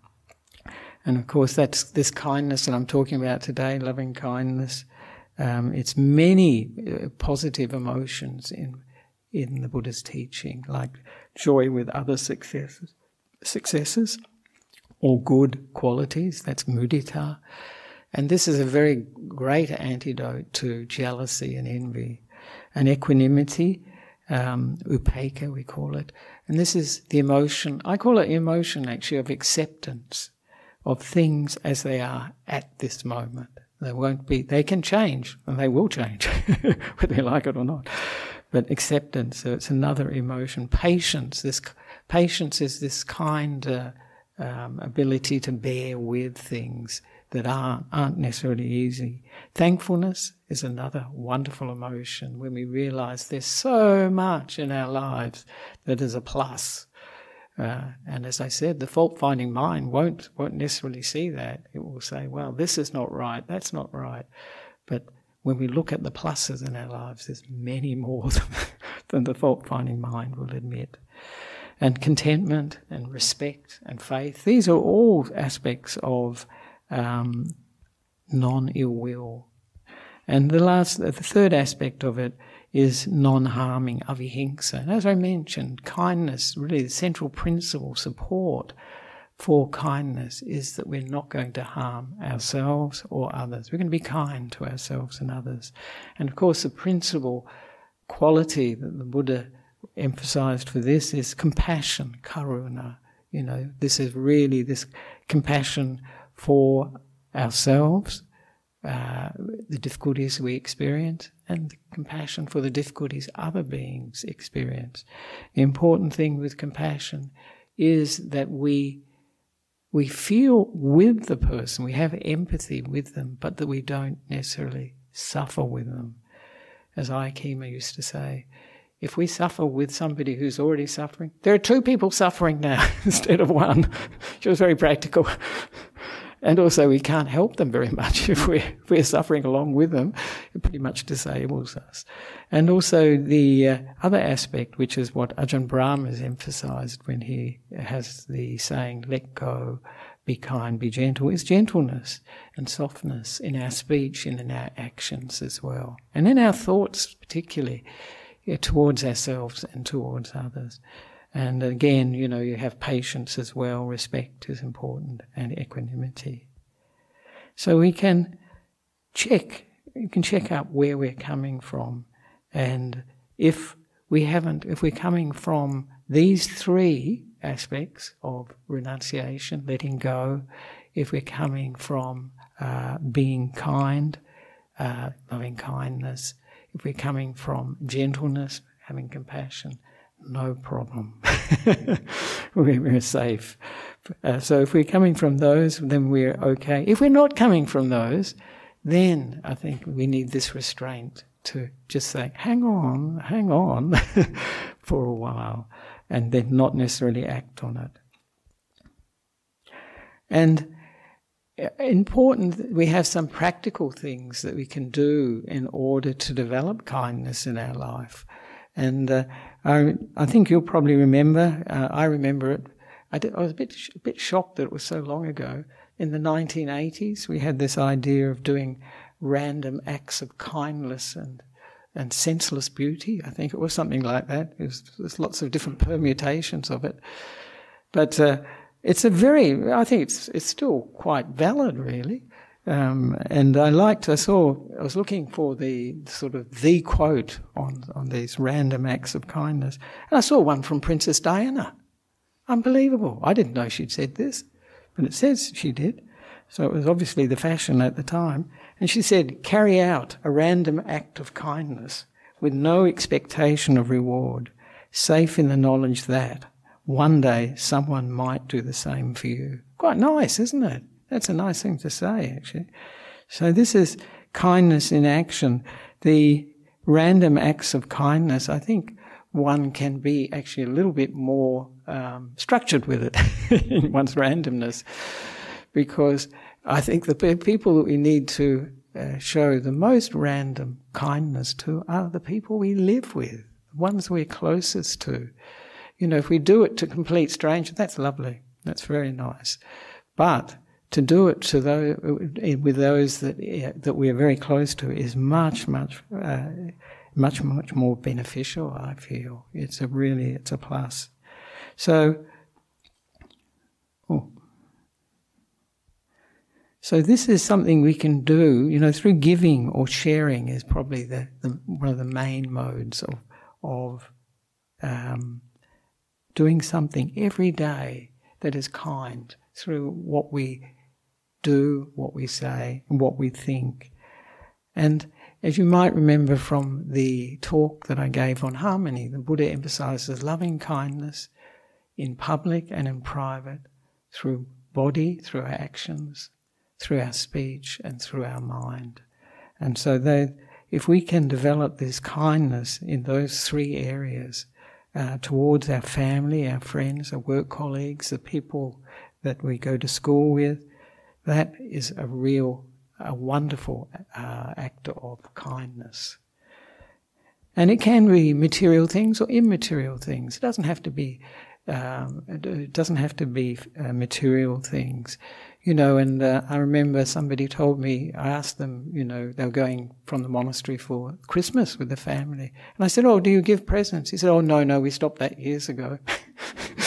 And of course, that's this kindness that I'm talking about today, loving kindness. Um, it's many uh, positive emotions in in the Buddha's teaching, like joy with other successes, successes, all good qualities. That's mudita. And this is a very great antidote to jealousy and envy. And equanimity, um, upekkha, we call it. And this is the emotion, I call it emotion actually of acceptance of things as they are at this moment. They won't be, they can change, and they will change, <laughs> whether they like it or not. But acceptance, so it's another emotion. Patience, this patience is this kind uh, um, ability to bear with things that aren't, aren't necessarily easy. Thankfulness is another wonderful emotion when we realize there's so much in our lives that is a plus. Uh, and as I said, the fault finding mind won't, won't necessarily see that. It will say, well, this is not right, that's not right. But when we look at the pluses in our lives, there's many more <laughs> than, than the fault finding mind will admit. And contentment and respect and faith, these are all aspects of um, non ill will. And the last, the third aspect of it is non harming, avihimsa. And as I mentioned, kindness, really the central principle, support for kindness is that we're not going to harm ourselves or others. We're going to be kind to ourselves and others. And of course, the principal quality that the Buddha emphasized for this is compassion, karuna. You know, this is really this compassion for ourselves, uh, the difficulties we experience, and compassion for the difficulties other beings experience. The important thing with compassion is that we we feel with the person, we have empathy with them, but that we don't necessarily suffer with them. As Ayya Khema used to say, if we suffer with somebody who's already suffering, there are two people suffering now <laughs> instead of one. <laughs> she was very practical. And also, we can't help them very <laughs> much if we're, if we're suffering along with them. It pretty much disables us. And also, the uh, other aspect, which is what Ajahn Brahm has emphasized when he has the saying, let go, be kind, be gentle, is gentleness and softness in our speech and in our actions as well. And in our thoughts, particularly, yeah, towards ourselves and towards others. And again, you know, you have patience as well, respect is important, and equanimity. So we can check, you can check out where we're coming from. And if we haven't, if we're coming from these three aspects of renunciation, letting go, if we're coming from uh, being kind, uh, loving kindness, if we're coming from gentleness, having compassion, no problem. <laughs> we're safe. Uh, so if we're coming from those, then we're okay. If we're not coming from those, then I think we need this restraint to just say, hang on, hang on <laughs> for a while, and then not necessarily act on it. And uh, important we have some practical things that we can do in order to develop kindness in our life. And uh, I, I think you'll probably remember, uh, I remember it. I, did, I was a bit, a bit shocked that it was so long ago. In the 1980s, we had this idea of doing random acts of kindness and and senseless beauty. I think it was something like that. Was, there's lots of different permutations of it, but uh, it's a very. I think it's it's still quite valid, really. Um, and I liked, I saw, I was looking for the sort of the quote on, on these random acts of kindness. And I saw one from Princess Diana. Unbelievable. I didn't know she'd said this, but it says she did. So it was obviously the fashion at the time. And she said, carry out a random act of kindness with no expectation of reward, safe in the knowledge that one day someone might do the same for you. Quite nice, isn't it? That's a nice thing to say, actually. So this is kindness in action. The random acts of kindness, I think one can be actually a little bit more um, structured with it <laughs> in one's randomness, because I think the people that we need to uh, show the most random kindness to are the people we live with, the ones we're closest to. You know, if we do it to complete strangers, that's lovely. That's very nice. But to do it to those, with those that that we are very close to is much much uh, much much more beneficial. I feel it's a really it's a plus. So, oh, So this is something we can do, you know, through giving or sharing is probably the, the one of the main modes of of um, doing something every day that is kind through what we do, what we say, and what we think. And as you might remember from the talk that I gave on harmony, the Buddha emphasizes loving kindness in public and in private through body, through our actions, through our speech, and through our mind. And so if we can develop this kindness in those three areas uh, towards our family, our friends, our work colleagues, the people that we go to school with, that is a real, a wonderful uh, act of kindness. And it can be material things or immaterial things. It doesn't have to be. Um, it doesn't have to be uh, material things, you know. And uh, I remember somebody told me. I asked them, you know, they were going from the monastery for Christmas with the family, and I said, "Oh, do you give presents?" He said, "Oh, no, no, we stopped that years ago."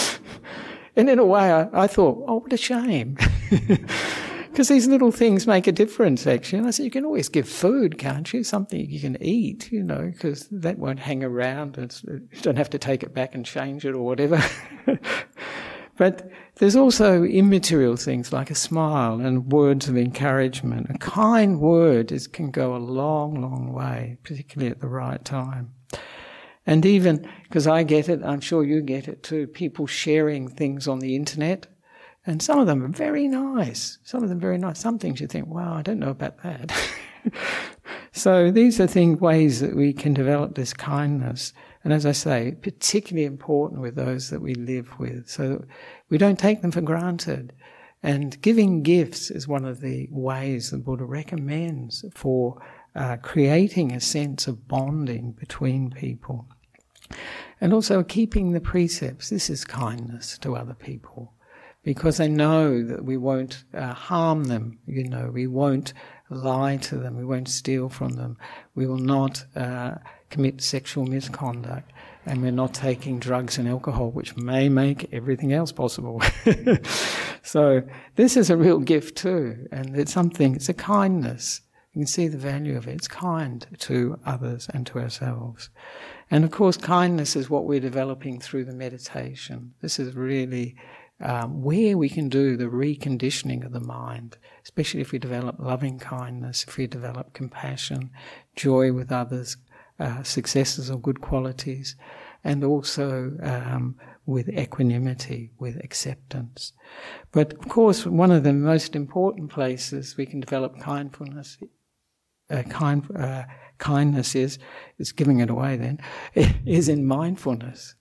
<laughs> and in a way, I, I thought, "Oh, what a shame." <laughs> Because these little things make a difference, actually. And I said, you can always give food, can't you? Something you can eat, you know, because that won't hang around. It's, uh, you don't have to take it back and change it or whatever. <laughs> but there's also immaterial things like a smile and words of encouragement. A kind word is, can go a long, long way, particularly at the right time. And even, because I get it, I'm sure you get it too, people sharing things on the internet and some of them are very nice. Some of them very nice. Some things you think, wow, I don't know about that. <laughs> so these are things, ways that we can develop this kindness. And as I say, particularly important with those that we live with. So we don't take them for granted. And giving gifts is one of the ways the Buddha recommends for uh, creating a sense of bonding between people. And also keeping the precepts. This is kindness to other people because they know that we won't uh, harm them, you know, we won't lie to them, we won't steal from them, we will not uh, commit sexual misconduct, and we're not taking drugs and alcohol, which may make everything else possible. <laughs> so this is a real gift too, and it's something, it's a kindness. You can see the value of it. It's kind to others and to ourselves. And of course, kindness is what we're developing through the meditation. This is really um, where we can do the reconditioning of the mind, especially if we develop loving kindness, if we develop compassion, joy with others, uh, successes or good qualities, and also um, with equanimity, with acceptance. But of course, one of the most important places we can develop kindfulness, uh, kind, uh, kindness is, is giving it away then, <laughs> is in mindfulness.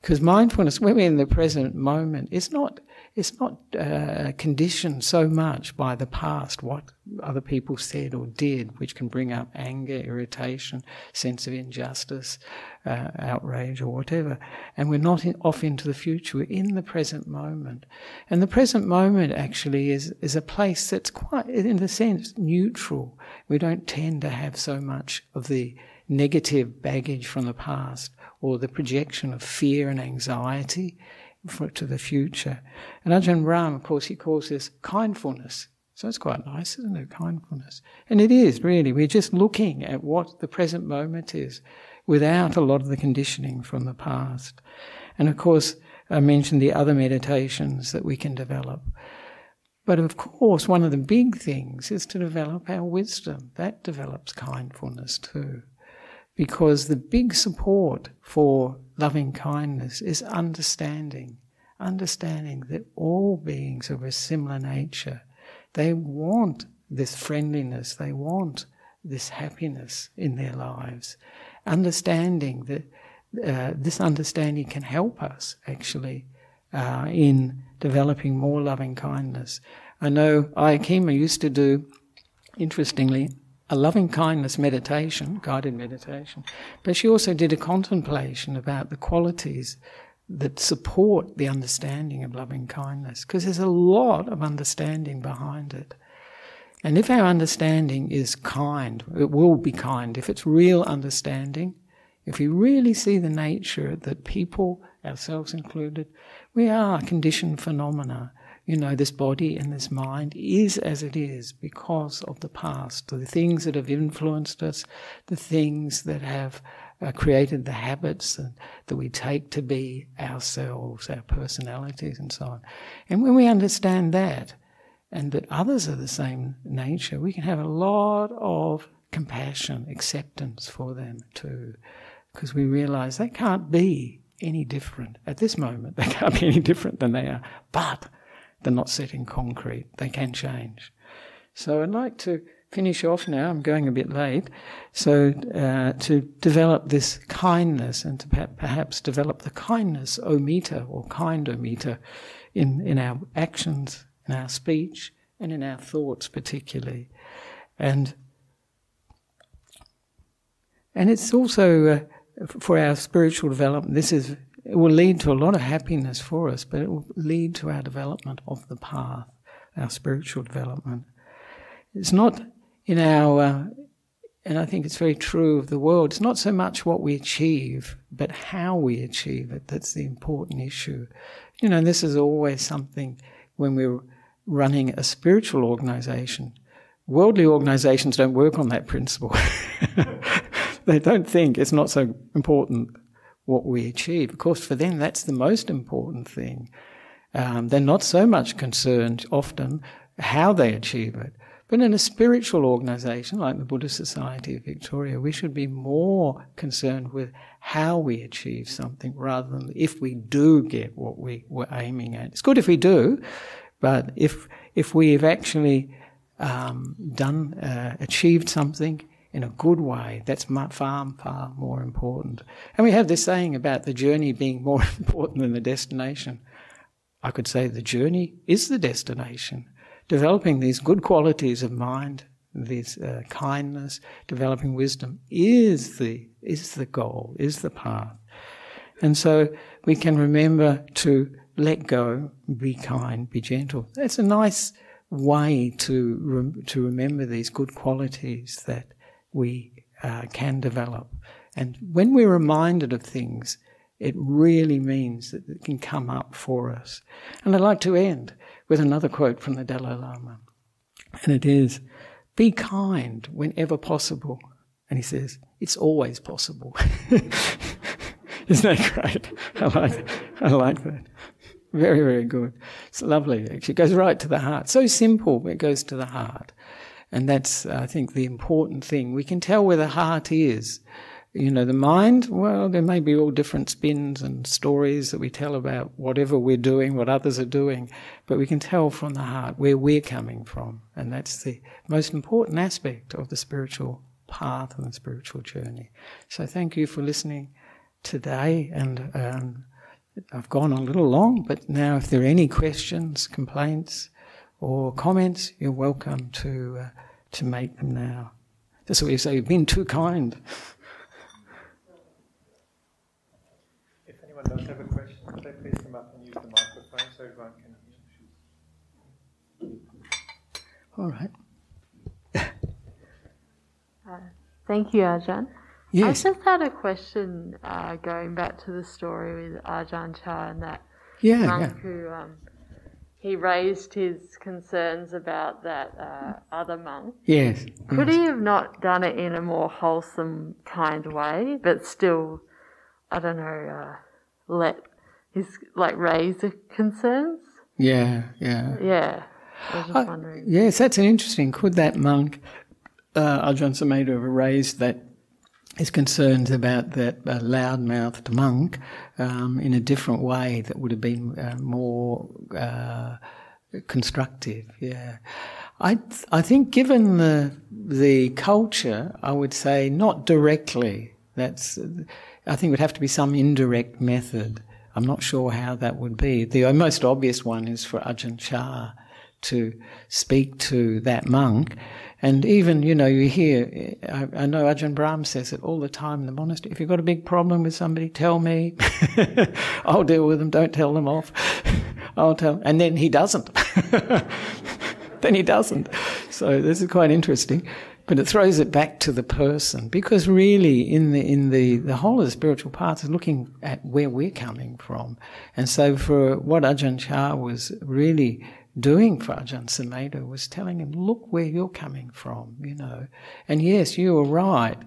Because mindfulness, when we're in the present moment, it's not it's not uh, conditioned so much by the past, what other people said or did, which can bring up anger, irritation, sense of injustice, uh, outrage, or whatever. And we're not in, off into the future. We're in the present moment, and the present moment actually is is a place that's quite, in a sense, neutral. We don't tend to have so much of the negative baggage from the past or the projection of fear and anxiety for, to the future. And Ajahn Brahm, of course, he calls this kindfulness. So it's quite nice, isn't it? Kindfulness. And it is, really. We're just looking at what the present moment is without a lot of the conditioning from the past. And of course, I mentioned the other meditations that we can develop. But of course, one of the big things is to develop our wisdom. That develops kindfulness too because the big support for loving kindness is understanding, understanding that all beings are of a similar nature. They want this friendliness, they want this happiness in their lives. Understanding that uh, this understanding can help us actually uh, in developing more loving kindness. I know Ayya Khema used to do, interestingly, a loving kindness meditation, guided meditation, but she also did a contemplation about the qualities that support the understanding of loving kindness, because there's a lot of understanding behind it. And if our understanding is kind, it will be kind. If it's real understanding, if we really see the nature that people, ourselves included, we are conditioned phenomena you know, this body and this mind is as it is because of the past, the things that have influenced us, the things that have uh, created the habits that, that we take to be ourselves, our personalities, and so on. And when we understand that, and that others are the same nature, we can have a lot of compassion, acceptance for them too, because we realize they can't be any different at this moment. <laughs> They can't be any different than they are. But they're not set in concrete. They can change. So I'd like to finish off now. I'm going a bit late. So uh, to develop this kindness and to perhaps develop the kindness ometer or kindometer in, in our actions, in our speech, and in our thoughts particularly. And and it's also uh, for our spiritual development. This is it will lead to a lot of happiness for us, but it will lead to our development of the path, our spiritual development. It's not in our, uh, and I think it's very true of the world, it's not so much what we achieve, but how we achieve it that's the important issue. You know, this is always something when we're running a spiritual organization. Worldly organizations don't work on that principle. <laughs> they don't think it's not so important what we achieve. Of course, for them, that's the most important thing. Um, they're not so much concerned often how they achieve it. But in a spiritual organization like the Buddhist Society of Victoria, we should be more concerned with how we achieve something rather than if we do get what we were aiming at. It's good if we do, but if if we've actually um, done uh, achieved something in a good way. That's far, far more important. And we have this saying about the journey being more <laughs> important than the destination. I could say the journey is the destination. Developing these good qualities of mind, this uh, kindness, developing wisdom is the is the goal, is the path. And so we can remember to let go, be kind, be gentle. That's a nice way to to remember these good qualities that we uh, can develop. And when we're reminded of things, it really means that it can come up for us. And I'd like to end with another quote from the Dalai Lama. And it is Be kind whenever possible. And he says, It's always possible. <laughs> Isn't that great? I like, I like that. Very, very good. It's lovely, actually. It goes right to the heart. So simple, it goes to the heart. And that's, I think, the important thing. We can tell where the heart is. You know, the mind, well, there may be all different spins and stories that we tell about whatever we're doing, what others are doing, but we can tell from the heart where we're coming from. And that's the most important aspect of the spiritual path and the spiritual journey. So thank you for listening today. And um, I've gone a little long, but now if there are any questions, complaints, or comments, you're welcome to uh, to make them now. That's what we say. You've been too kind. If anyone does have a question, so please come up and use the microphone so everyone can hear. All right. Uh, thank you, Ajahn. Yes. I just had a question uh, going back to the story with Ajahn Chah and that Yeah, monk yeah. who um, he raised his concerns about that uh, other monk. Yes. Could yes. he have not done it in a more wholesome, kind way, but still, I don't know, uh, let his like raise the concerns? Yeah, yeah. Yeah, I was just wondering. yes, that's an interesting. Could that monk, uh, Ajahn Sumedho, have raised that his concerns about that uh, loud-mouthed monk um, in a different way that would have been uh, more uh, constructive? Yeah, I I think given the the culture, I would say not directly. That's I think it would have to be some indirect method. I'm not sure how that would be. The most obvious one is for Ajahn Chah to speak to that monk. And even, you know, you hear, I, I know Ajahn Brahm says it all the time in the monastery. If you've got a big problem with somebody, tell me. <laughs> I'll deal with them. Don't tell them off. <laughs> I'll tell. And then he doesn't. <laughs> then he doesn't. So this is quite interesting. But it throws it back to the person because really, in the in the the whole of the spiritual path is looking at where we're coming from, and so for what Ajahn Chah was really doing for Ajahn Sumedho was telling him, look where you're coming from, you know. And yes, you were right,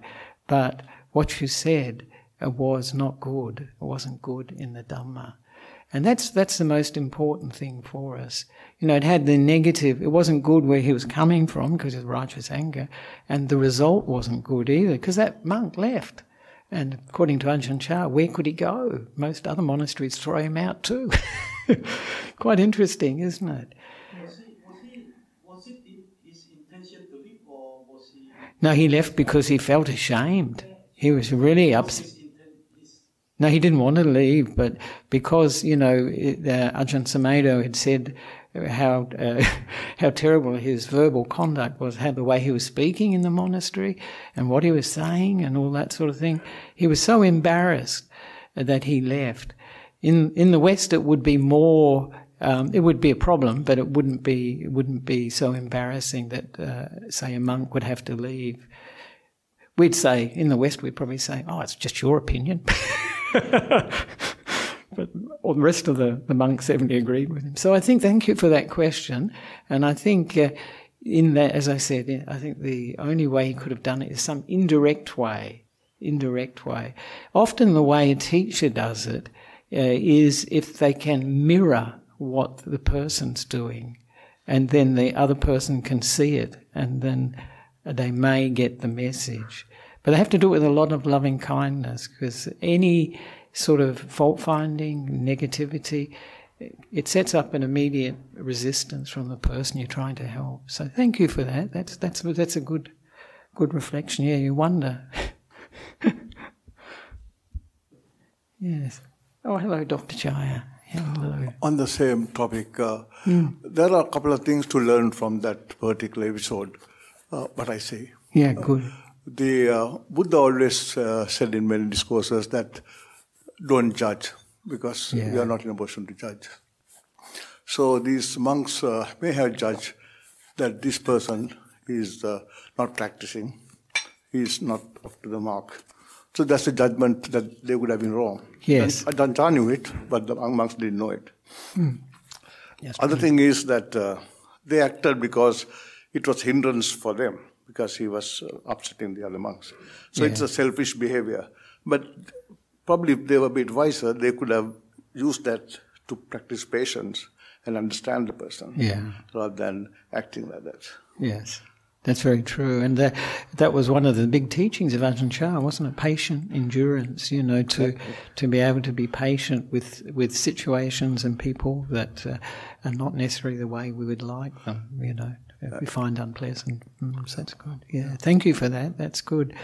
but what you said uh, was not good. It wasn't good in the Dhamma. And that's, that's the most important thing for us. You know, it had the negative, it wasn't good where he was coming from because of righteous anger, and the result wasn't good either because that monk left. And according to Ajahn Chah, where could he go? Most other monasteries throw him out too. <laughs> Quite interesting, isn't it? Was, he, was, he, was it his intention to leave or was he. No, he left because he felt ashamed. He was really upset. his inten- his- No, he didn't want to leave, but because you know it, uh, Ajahn Sumedho had said how uh, <laughs> how terrible his verbal conduct was, how the way he was speaking in the monastery and what he was saying and all that sort of thing, he was so embarrassed that he left. In in the West, it would be more. Um, it would be a problem, but it wouldn't be it wouldn't be so embarrassing that uh, say a monk would have to leave. We'd say in the West, we'd probably say, "Oh, it's just your opinion." <laughs> but all the rest of the, the monks certainly agreed with him. So I think thank you for that question. And I think uh, in that, as I said, I think the only way he could have done it is some indirect way. Indirect way. Often the way a teacher does it uh, is if they can mirror what the person's doing, and then the other person can see it, and then they may get the message. But they have to do it with a lot of loving kindness because any sort of fault finding, negativity, it sets up an immediate resistance from the person you're trying to help. So thank you for that. That's that's that's a good good reflection. Yeah, you wonder. <laughs> yes. Oh, hello, Dr. Chaya. Hello. On the same topic, uh, there are a couple of things to learn from that particular episode. Uh, what I say, Yeah, good. the uh, Buddha always uh, said in many discourses that don't judge because Yeah. we are not in a position to judge. So these monks uh, may have judged that this person is uh, not practicing, he is not up to the mark. So that's a judgment that they would have been wrong. Yes. And Ajahn Chah knew it, but the monks didn't know it. Yes. Other thing is that uh, they acted because it was hindrance for them because he was uh, upsetting the other monks. So it's a selfish behavior. But probably if they were a bit wiser, they could have used that to practice patience and understand the person Yeah. rather than acting like that. Yes, that's very true. And that, that was one of the big teachings of Ajahn Chah, wasn't it? Patient endurance, you know, to, to be able to be patient with, with situations and people that uh, are not necessarily the way we would like them, you know, we find unpleasant. Mm, so that's good. Yeah, thank you for that. That's good.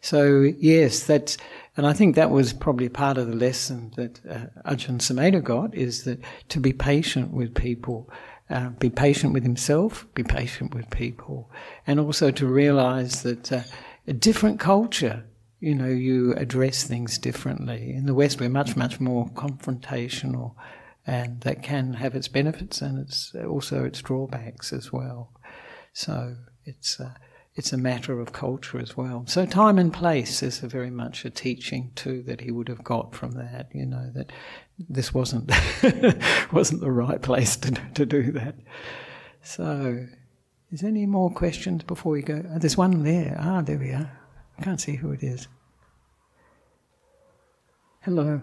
So, yes, that's, and I think that was probably part of the lesson that uh, Ajahn Sumedho got is that to be patient with people uh, be patient with himself, be patient with people, and also to realize that uh, a different culture, you know, you address things differently. In the West, we're much, much more confrontational, and that can have its benefits and its also its drawbacks as well. So it's uh, it's a matter of culture as well. So time and place is a very much a teaching too that he would have got from that. You know that this wasn't <laughs> wasn't the right place to to do that. So, is there any more questions before we go? Oh, there's one there. Ah, there we are. I can't see who it is. Hello.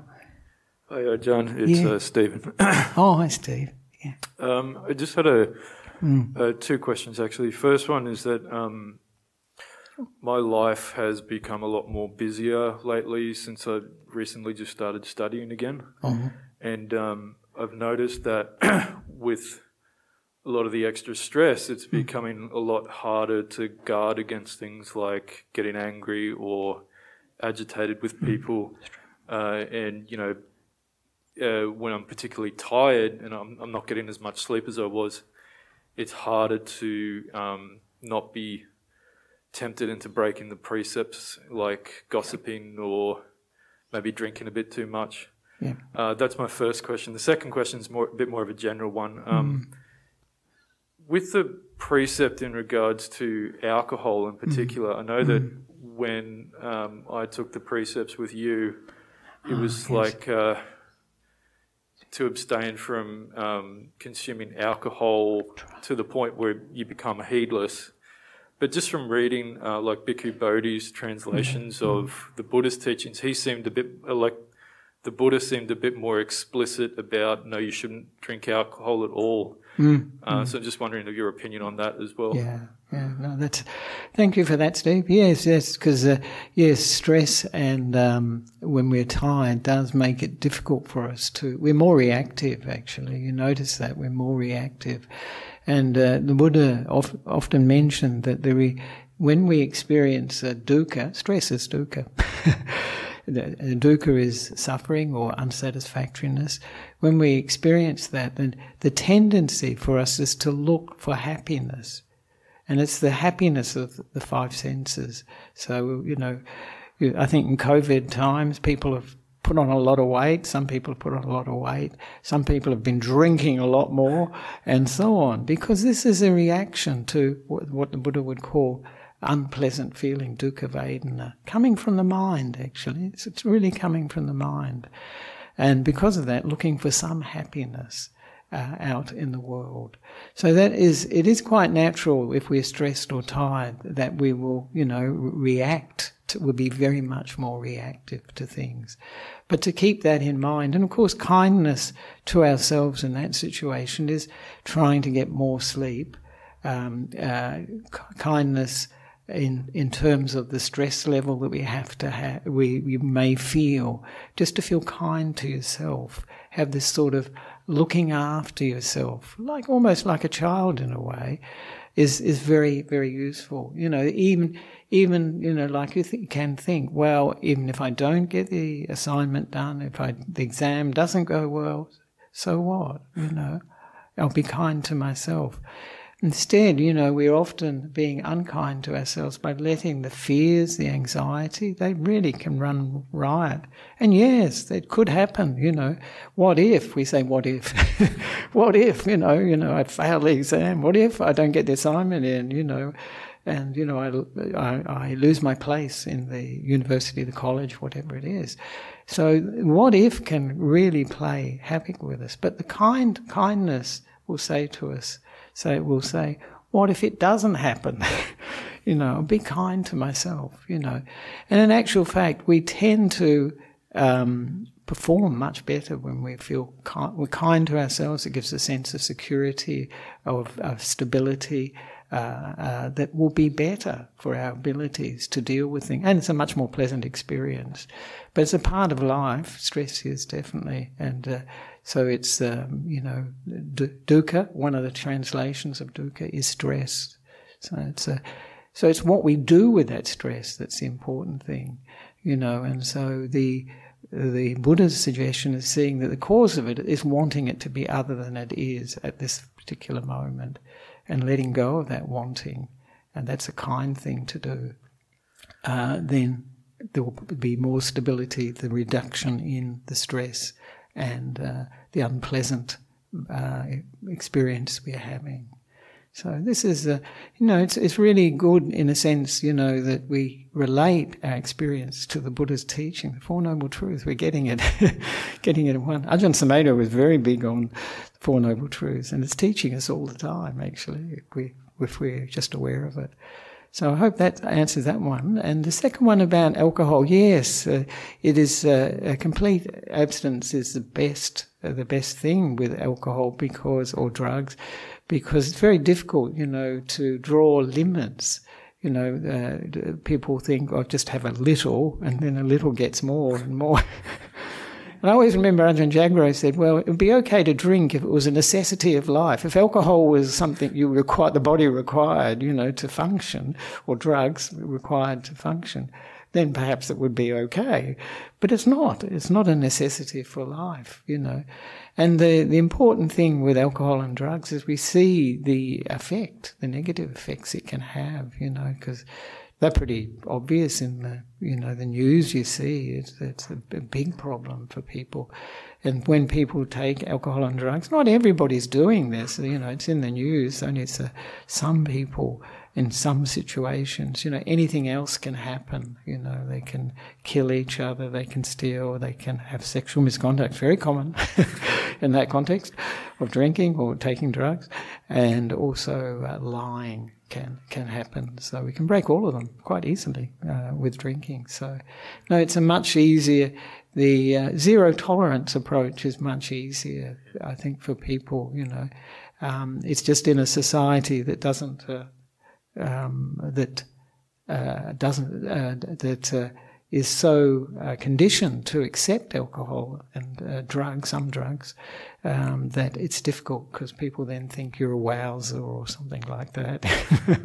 Hi, uh, John. It's Yeah. uh, Stephen. Oh, hi, Steve. Yeah. um, I just had a uh, two questions actually. First one is that um, my life has become a lot more busier lately since I recently just started studying again, and um, I've noticed that <clears throat> with a lot of the extra stress, it's becoming a lot harder to guard against things like getting angry or agitated with people, uh, and you know uh, when I'm particularly tired and I'm, I'm not getting as much sleep as I was, it's harder to um, not be tempted into breaking the precepts like gossiping or maybe drinking a bit too much. Yeah. Uh, that's my first question. The second question is more, a bit more of a general one. Um, With the precept in regards to alcohol in particular, I know that when um, I took the precepts with you, it was like uh, to abstain from um, consuming alcohol to the point where you become heedless. But just from reading uh, like Bhikkhu Bodhi's translations Mm-hmm. of the Buddhist teachings, he seemed a bit like the Buddha seemed a bit more explicit about no, you shouldn't drink alcohol at all. Uh, so I'm just wondering of your opinion on that as well. Mm. Yeah, yeah. No, that's. Thank you for that, Steve. Yes, yes, because uh, yes, stress and um, when we're tired does make it difficult for us to. We're more reactive, actually. You notice that we're more reactive, and uh, the Buddha of, often mentioned that the re, when we experience uh, dukkha, stress is dukkha. <laughs> the- the dukkha is suffering or unsatisfactoriness. When we experience that, then the tendency for us is to look for happiness. And it's the happiness of the five senses. So, you know, I think in COVID times, people have put on a lot of weight. Some people have put on a lot of weight. Some people have been drinking a lot more, and so on. Because this is a reaction to what the Buddha would call unpleasant feeling, dukkha vedana, coming from the mind, actually. It's, it's really coming from the mind. And because of that, looking for some happiness uh, out in the world. So that is, it is quite natural if we're stressed or tired that we will, you know, react, to, will be very much more reactive to things. But to keep that in mind, and of course, kindness to ourselves in that situation is trying to get more sleep, um, uh, kindness in in terms of the stress level that we have to have, we, we may feel, just to feel kind to yourself, have this sort of looking after yourself, like almost like a child in a way, is is very very useful. You know, even even you know, like you th- can think, well, even if I don't get the assignment done, if I the exam doesn't go well, so what? You know, I'll be kind to myself. Instead, you know, we're often being unkind to ourselves by letting the fears, the anxiety, they really can run riot. And yes, it could happen, you know. What if, we say, what if? <laughs> what if, you know, you know, I fail the exam? What if I don't get the assignment in, you know? And, you know, I, I, I lose my place in the university, the college, whatever it is. So what if can really play havoc with us. But the kind kindness will say to us, it will say, what if it doesn't happen? <laughs> you know, be kind to myself, you know. And in actual fact, we tend to um, perform much better when we feel we're kind to ourselves. It gives a sense of security, of, of stability. Uh, uh, that will be better for our abilities to deal with things, and it's a much more pleasant experience. But it's a part of life. Stress is definitely, and uh, so it's, um, you know, d- dukkha, one of the translations of dukkha is stress. So it's a, so it's what we do with that stress that's the important thing, you know, and so the, the Buddha's suggestion is seeing that the cause of it is wanting it to be other than it is at this particular moment and letting go of that wanting. And that's a kind thing to do. Uh, then there will be more stability, the reduction in the stress and uh, the unpleasant uh, experience we're having. So this is, uh, you know, it's it's really good in a sense, you know, that we relate our experience to the Buddha's teaching, the Four Noble Truths. We're getting it, <laughs> getting it in one. Ajahn Sumedho was very big on the Four Noble Truths, and it's teaching us all the time, actually, if, we, if we're just aware of it. So I hope that answers that one. And the second one about alcohol, yes, uh, it is uh, a complete abstinence is the best, uh, the best thing with alcohol because or drugs, because it's very difficult, you know, to draw limits. You know, uh, people think, I'll "Oh, just have a little," and then a little gets more and more. <laughs> And I always remember Ajahn Jagaro said, well, it would be okay to drink if it was a necessity of life. If alcohol was something you require, the body required, you know, to function, or drugs required to function, then perhaps it would be okay. But it's not. It's not a necessity for life, you know. And the, the important thing with alcohol and drugs is we see the effect, the negative effects it can have, you know, because they're pretty obvious in the you know the news you see it's, it's a big problem for people and when people take alcohol and drugs not everybody's doing this you know it's in the news only it's uh, some people in some situations. You know, anything else can happen. You know, they can kill each other, they can steal, they can have sexual misconduct. Very common <laughs> in that context of drinking or taking drugs, and also uh, lying can can happen. So we can break all of them quite easily uh, with drinking. So, no, it's a much easier. The uh, zero tolerance approach is much easier, I think, for people. You know, um, it's just in a society that doesn't uh, um, that uh, doesn't uh, that uh, is so uh, conditioned to accept alcohol and uh, drugs, some drugs, um, that it's difficult because people then think you're a wowser or something like that, <laughs>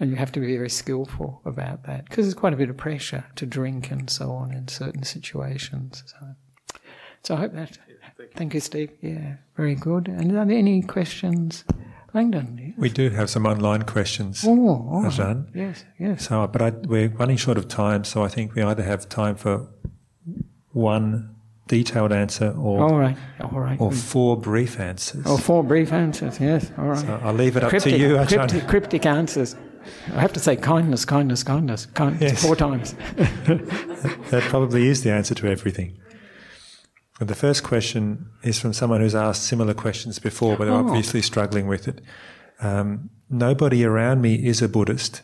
and you have to be very skillful about that because there's quite a bit of pressure to drink and so on in certain situations. So, so I hope that. thank, you. Steve. Yeah, very good. And are there any questions? Langdon. Yes. We do have some online questions, Oh, Ajahn. yes, yes. So, but I, we're running short of time, so I think we either have time for one detailed answer or All right, all right. or four brief answers. Or four brief answers, yes, all right. So I'll leave it up cryptic, to you, Ajahn. cryptic, cryptic answers. I have to say kindness, kindness, kindness, kindness Yes. four times. <laughs> That probably is the answer to everything. And the first question is from someone who's asked similar questions before, but Oh. obviously struggling with it. Um, nobody around me is a Buddhist.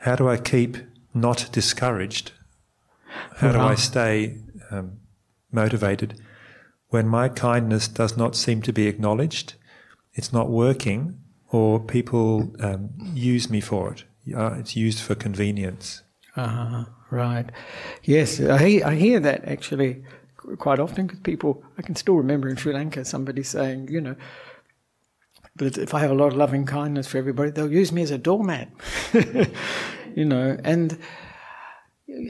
How do I keep not discouraged? How do I stay um, motivated when my kindness does not seem to be acknowledged? It's not working, or people um, use me for it. Uh, it's used for convenience. Ah, right. Yes, I hear, I hear that actually quite often because people, I can still remember in Sri Lanka somebody saying, you know, but if I have a lot of loving kindness for everybody, they'll use me as a doormat. <laughs> you know, and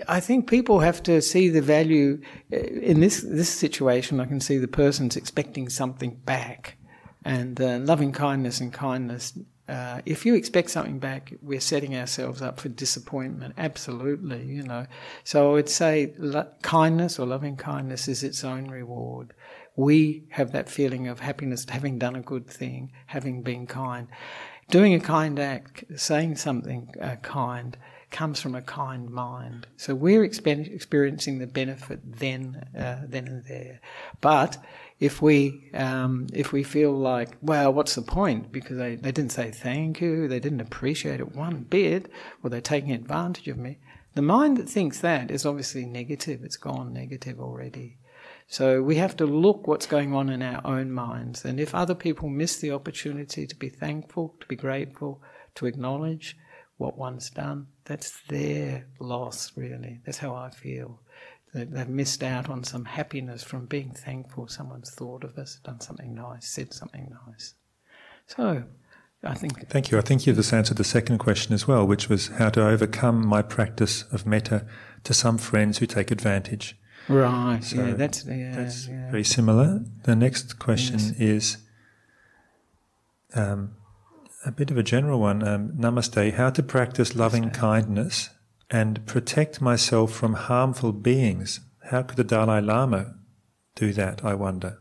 I think people have to see the value uh, in this this situation. I can see the person's expecting something back, and uh, loving kindness and kindness. Uh, if you expect something back, we're setting ourselves up for disappointment. Absolutely, you know. So I would say lo- kindness or loving kindness is its own reward. We have that feeling of happiness, having done a good thing, having been kind. Doing a kind act, saying something uh, kind, comes from a kind mind. So we're expen- experiencing the benefit then, uh, then and there. But if we um, if we feel like, well, what's the point? Because they, they didn't say thank you, they didn't appreciate it one bit, or they're taking advantage of me. The mind that thinks that is obviously negative. It's gone negative already. So we have to look what's going on in our own minds. And if other people miss the opportunity to be thankful, to be grateful, to acknowledge what one's done, that's their loss, really. That's how I feel. They've missed out on some happiness from being thankful someone's thought of us, done something nice, said something nice. So I think Thank you. I think you've just answered the second question as well, which was how to overcome my practice of metta to some friends who take advantage. right, So yeah, that's yeah, That's yeah. very similar. The next question Yes. is um, a bit of a general one. Um, namaste. How to practice loving kindness and protect myself from harmful beings? How could the Dalai Lama do that, I wonder?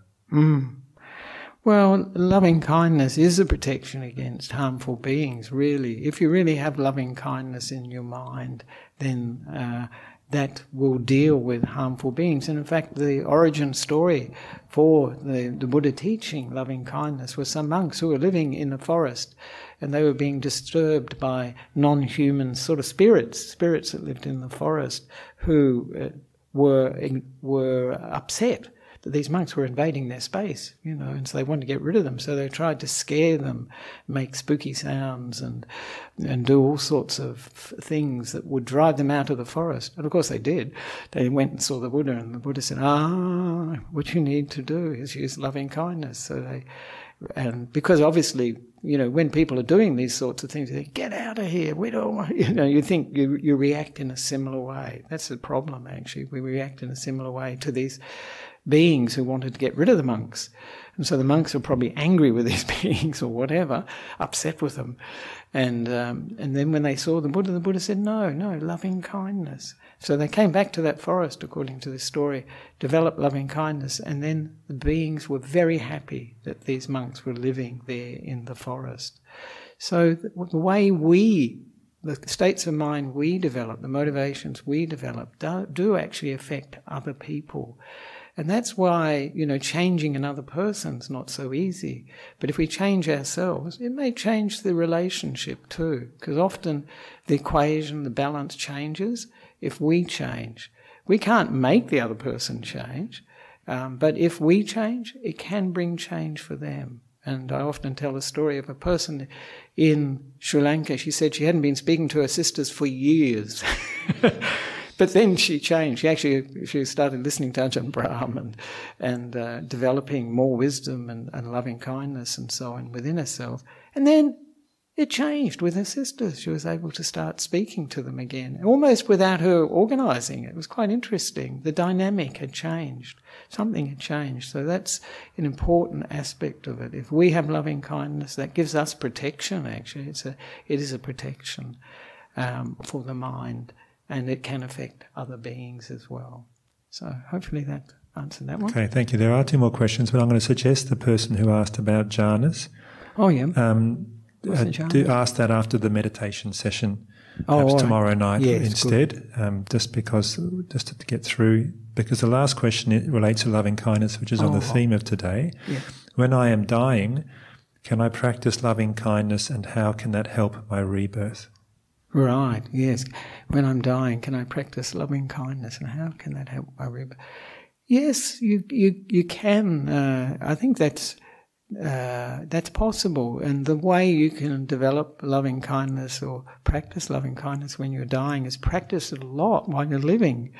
Well, loving kindness is a protection against harmful beings, really. If you really have loving kindness in your mind, then uh, that will deal with harmful beings. And in fact, the origin story for the, the Buddha teaching loving kindness was some monks who were living in a forest and they were being disturbed by non human sort of spirits, spirits that lived in the forest, who uh, were, were upset that these monks were invading their space, you know, and so they wanted to get rid of them. So they tried to scare them, make spooky sounds, and and do all sorts of things that would drive them out of the forest. And of course they did. They went and saw the Buddha, and the Buddha said, "Ah, what you need to do is use loving kindness." So they, and because obviously, you know, when people are doing these sorts of things, they think, "Get out of here! We don't," want-" <laughs> you know, you think you you react in a similar way. That's the problem, actually. We react in a similar way to these beings who wanted to get rid of the monks. And so the monks were probably angry with these <laughs> beings or whatever, upset with them. And, um, and then when they saw the Buddha, the Buddha said, no, no, loving kindness. So they came back to that forest, according to this story, developed loving kindness, and then the beings were very happy that these monks were living there in the forest. So the way we, the states of mind we develop, the motivations we develop, do, do actually affect other people. And that's why, you know, changing another person's not so easy. But if we change ourselves, it may change the relationship too. Because often the equation, the balance changes if we change. We can't make the other person change, um, but if we change, it can bring change for them. And I often tell a story of a person in Sri Lanka. She said she hadn't been speaking to her sisters for years. <laughs> but then she changed. She actually she started listening to Ajahn Brahm and, and uh, developing more wisdom and, and loving kindness and so on within herself. And then it changed with her sisters. She was able to start speaking to them again, almost without her organizing. It was quite interesting. The dynamic had changed. Something had changed. So that's an important aspect of it. If we have loving kindness, that gives us protection, actually. It's a, it is a protection um, for the mind, and it can affect other beings as well. So hopefully that answered that one. Okay, thank you. There are two more questions, but I'm going to suggest the person who asked about jhanas. Oh, yeah. Um, uh, do ask that after the meditation session, Oh, perhaps right. tomorrow night Yes, instead, um, just because, just to get through, because the last question it relates to loving kindness, which is on the Oh. theme of today. Yeah. When I am dying, can I practice loving kindness, and how can that help my rebirth? Right, yes. When I'm dying, can I practice loving kindness and how can that help my rebirth? Yes, you, you, you can. Uh, I think that's, uh, that's possible. And the way you can develop loving kindness or practice loving kindness when you're dying is practice it a lot while you're living,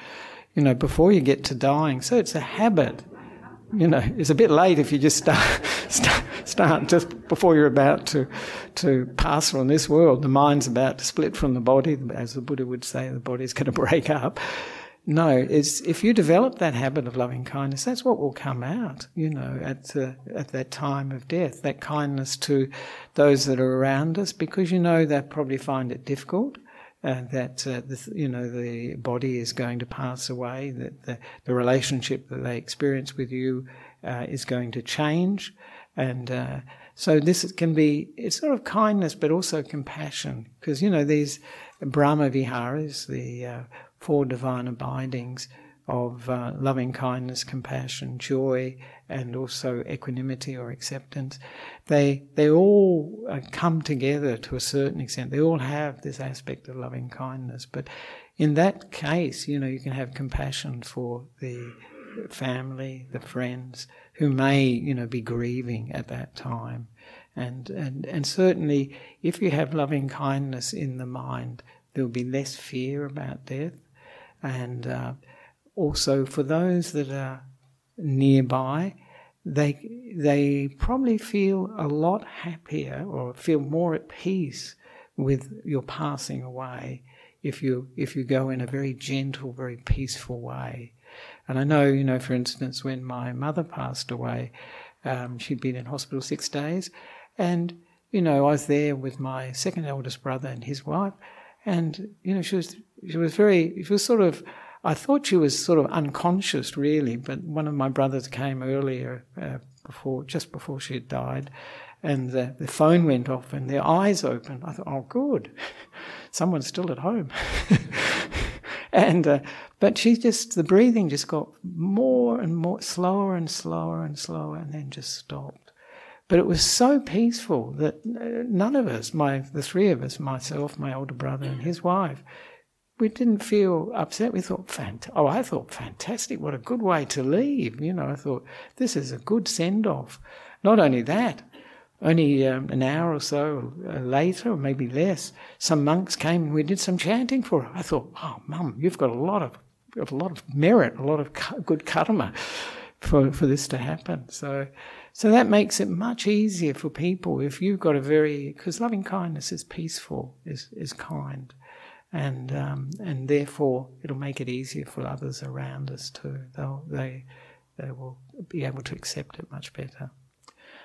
you know, before you get to dying. So it's a habit you know, it's a bit late if you just start, <laughs> start, start just before you're about to, to pass from this world. The mind's about to split from the body, as the Buddha would say, the body's going <laughs> to break up. No, it's if you develop that habit of loving kindness, that's what will come out. You know, at the, at that time of death, that kindness to those that are around us, because you know they probably find it difficult uh, that uh, the, you know the body is going to pass away, that the, the relationship that they experience with you uh, is going to change, and uh, so this can be it's sort of kindness, but also compassion, because you know these Brahma Viharas, the uh, four divine abidings of uh, loving kindness, compassion, joy, and also equanimity or acceptance, they they all uh, come together to a certain extent. They all have this aspect of loving kindness, but in that case, you know, you can have compassion for the family, the friends who may, you know, be grieving at that time, and and and certainly, if you have loving kindness in the mind, there will be less fear about death, and uh, also for those that are nearby, they they probably feel a lot happier or feel more at peace with your passing away if you if you go in a very gentle, very peaceful way. And I know, you know, for instance, when my mother passed away, um, she'd been in hospital six days, and you know, I was there with my second eldest brother and his wife, and you know, she was she was very she was sort of I thought she was sort of unconscious, really, but one of my brothers came earlier, uh, before just before she had died, and the, the phone went off and their eyes opened. I thought, oh, good, <laughs> someone's still at home. <laughs> and uh, but she just the breathing just got more and more slower and slower and slower, and then just stopped. But it was so peaceful that uh, none of us, my the three of us, myself, my older brother, and his wife, we didn't feel upset. We thought, fant- oh, I thought, fantastic, what a good way to leave. You know, I thought, this is a good send off. Not only that, only um, an hour or so uh, later, or maybe less, some monks came and we did some chanting for her. I thought, oh, mum, you've got a lot of, a lot of merit, a lot of good karma for, for this to happen. So, so that makes it much easier for people if you've got a very, because loving kindness is peaceful, is, is kind and um, and therefore it'll make it easier for others around us too. They'll, they they will be able to accept it much better.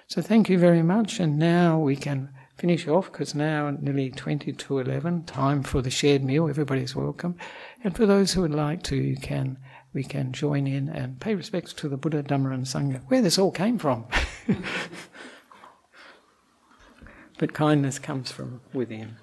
So thank you very much, and now we can finish off because now nearly 20 to 11, time for the shared meal. Everybody's welcome, and for those who would like to, you can we can join in and pay respects to the Buddha, Dhamma, and Sangha, where this all came from. <laughs> but kindness comes from within.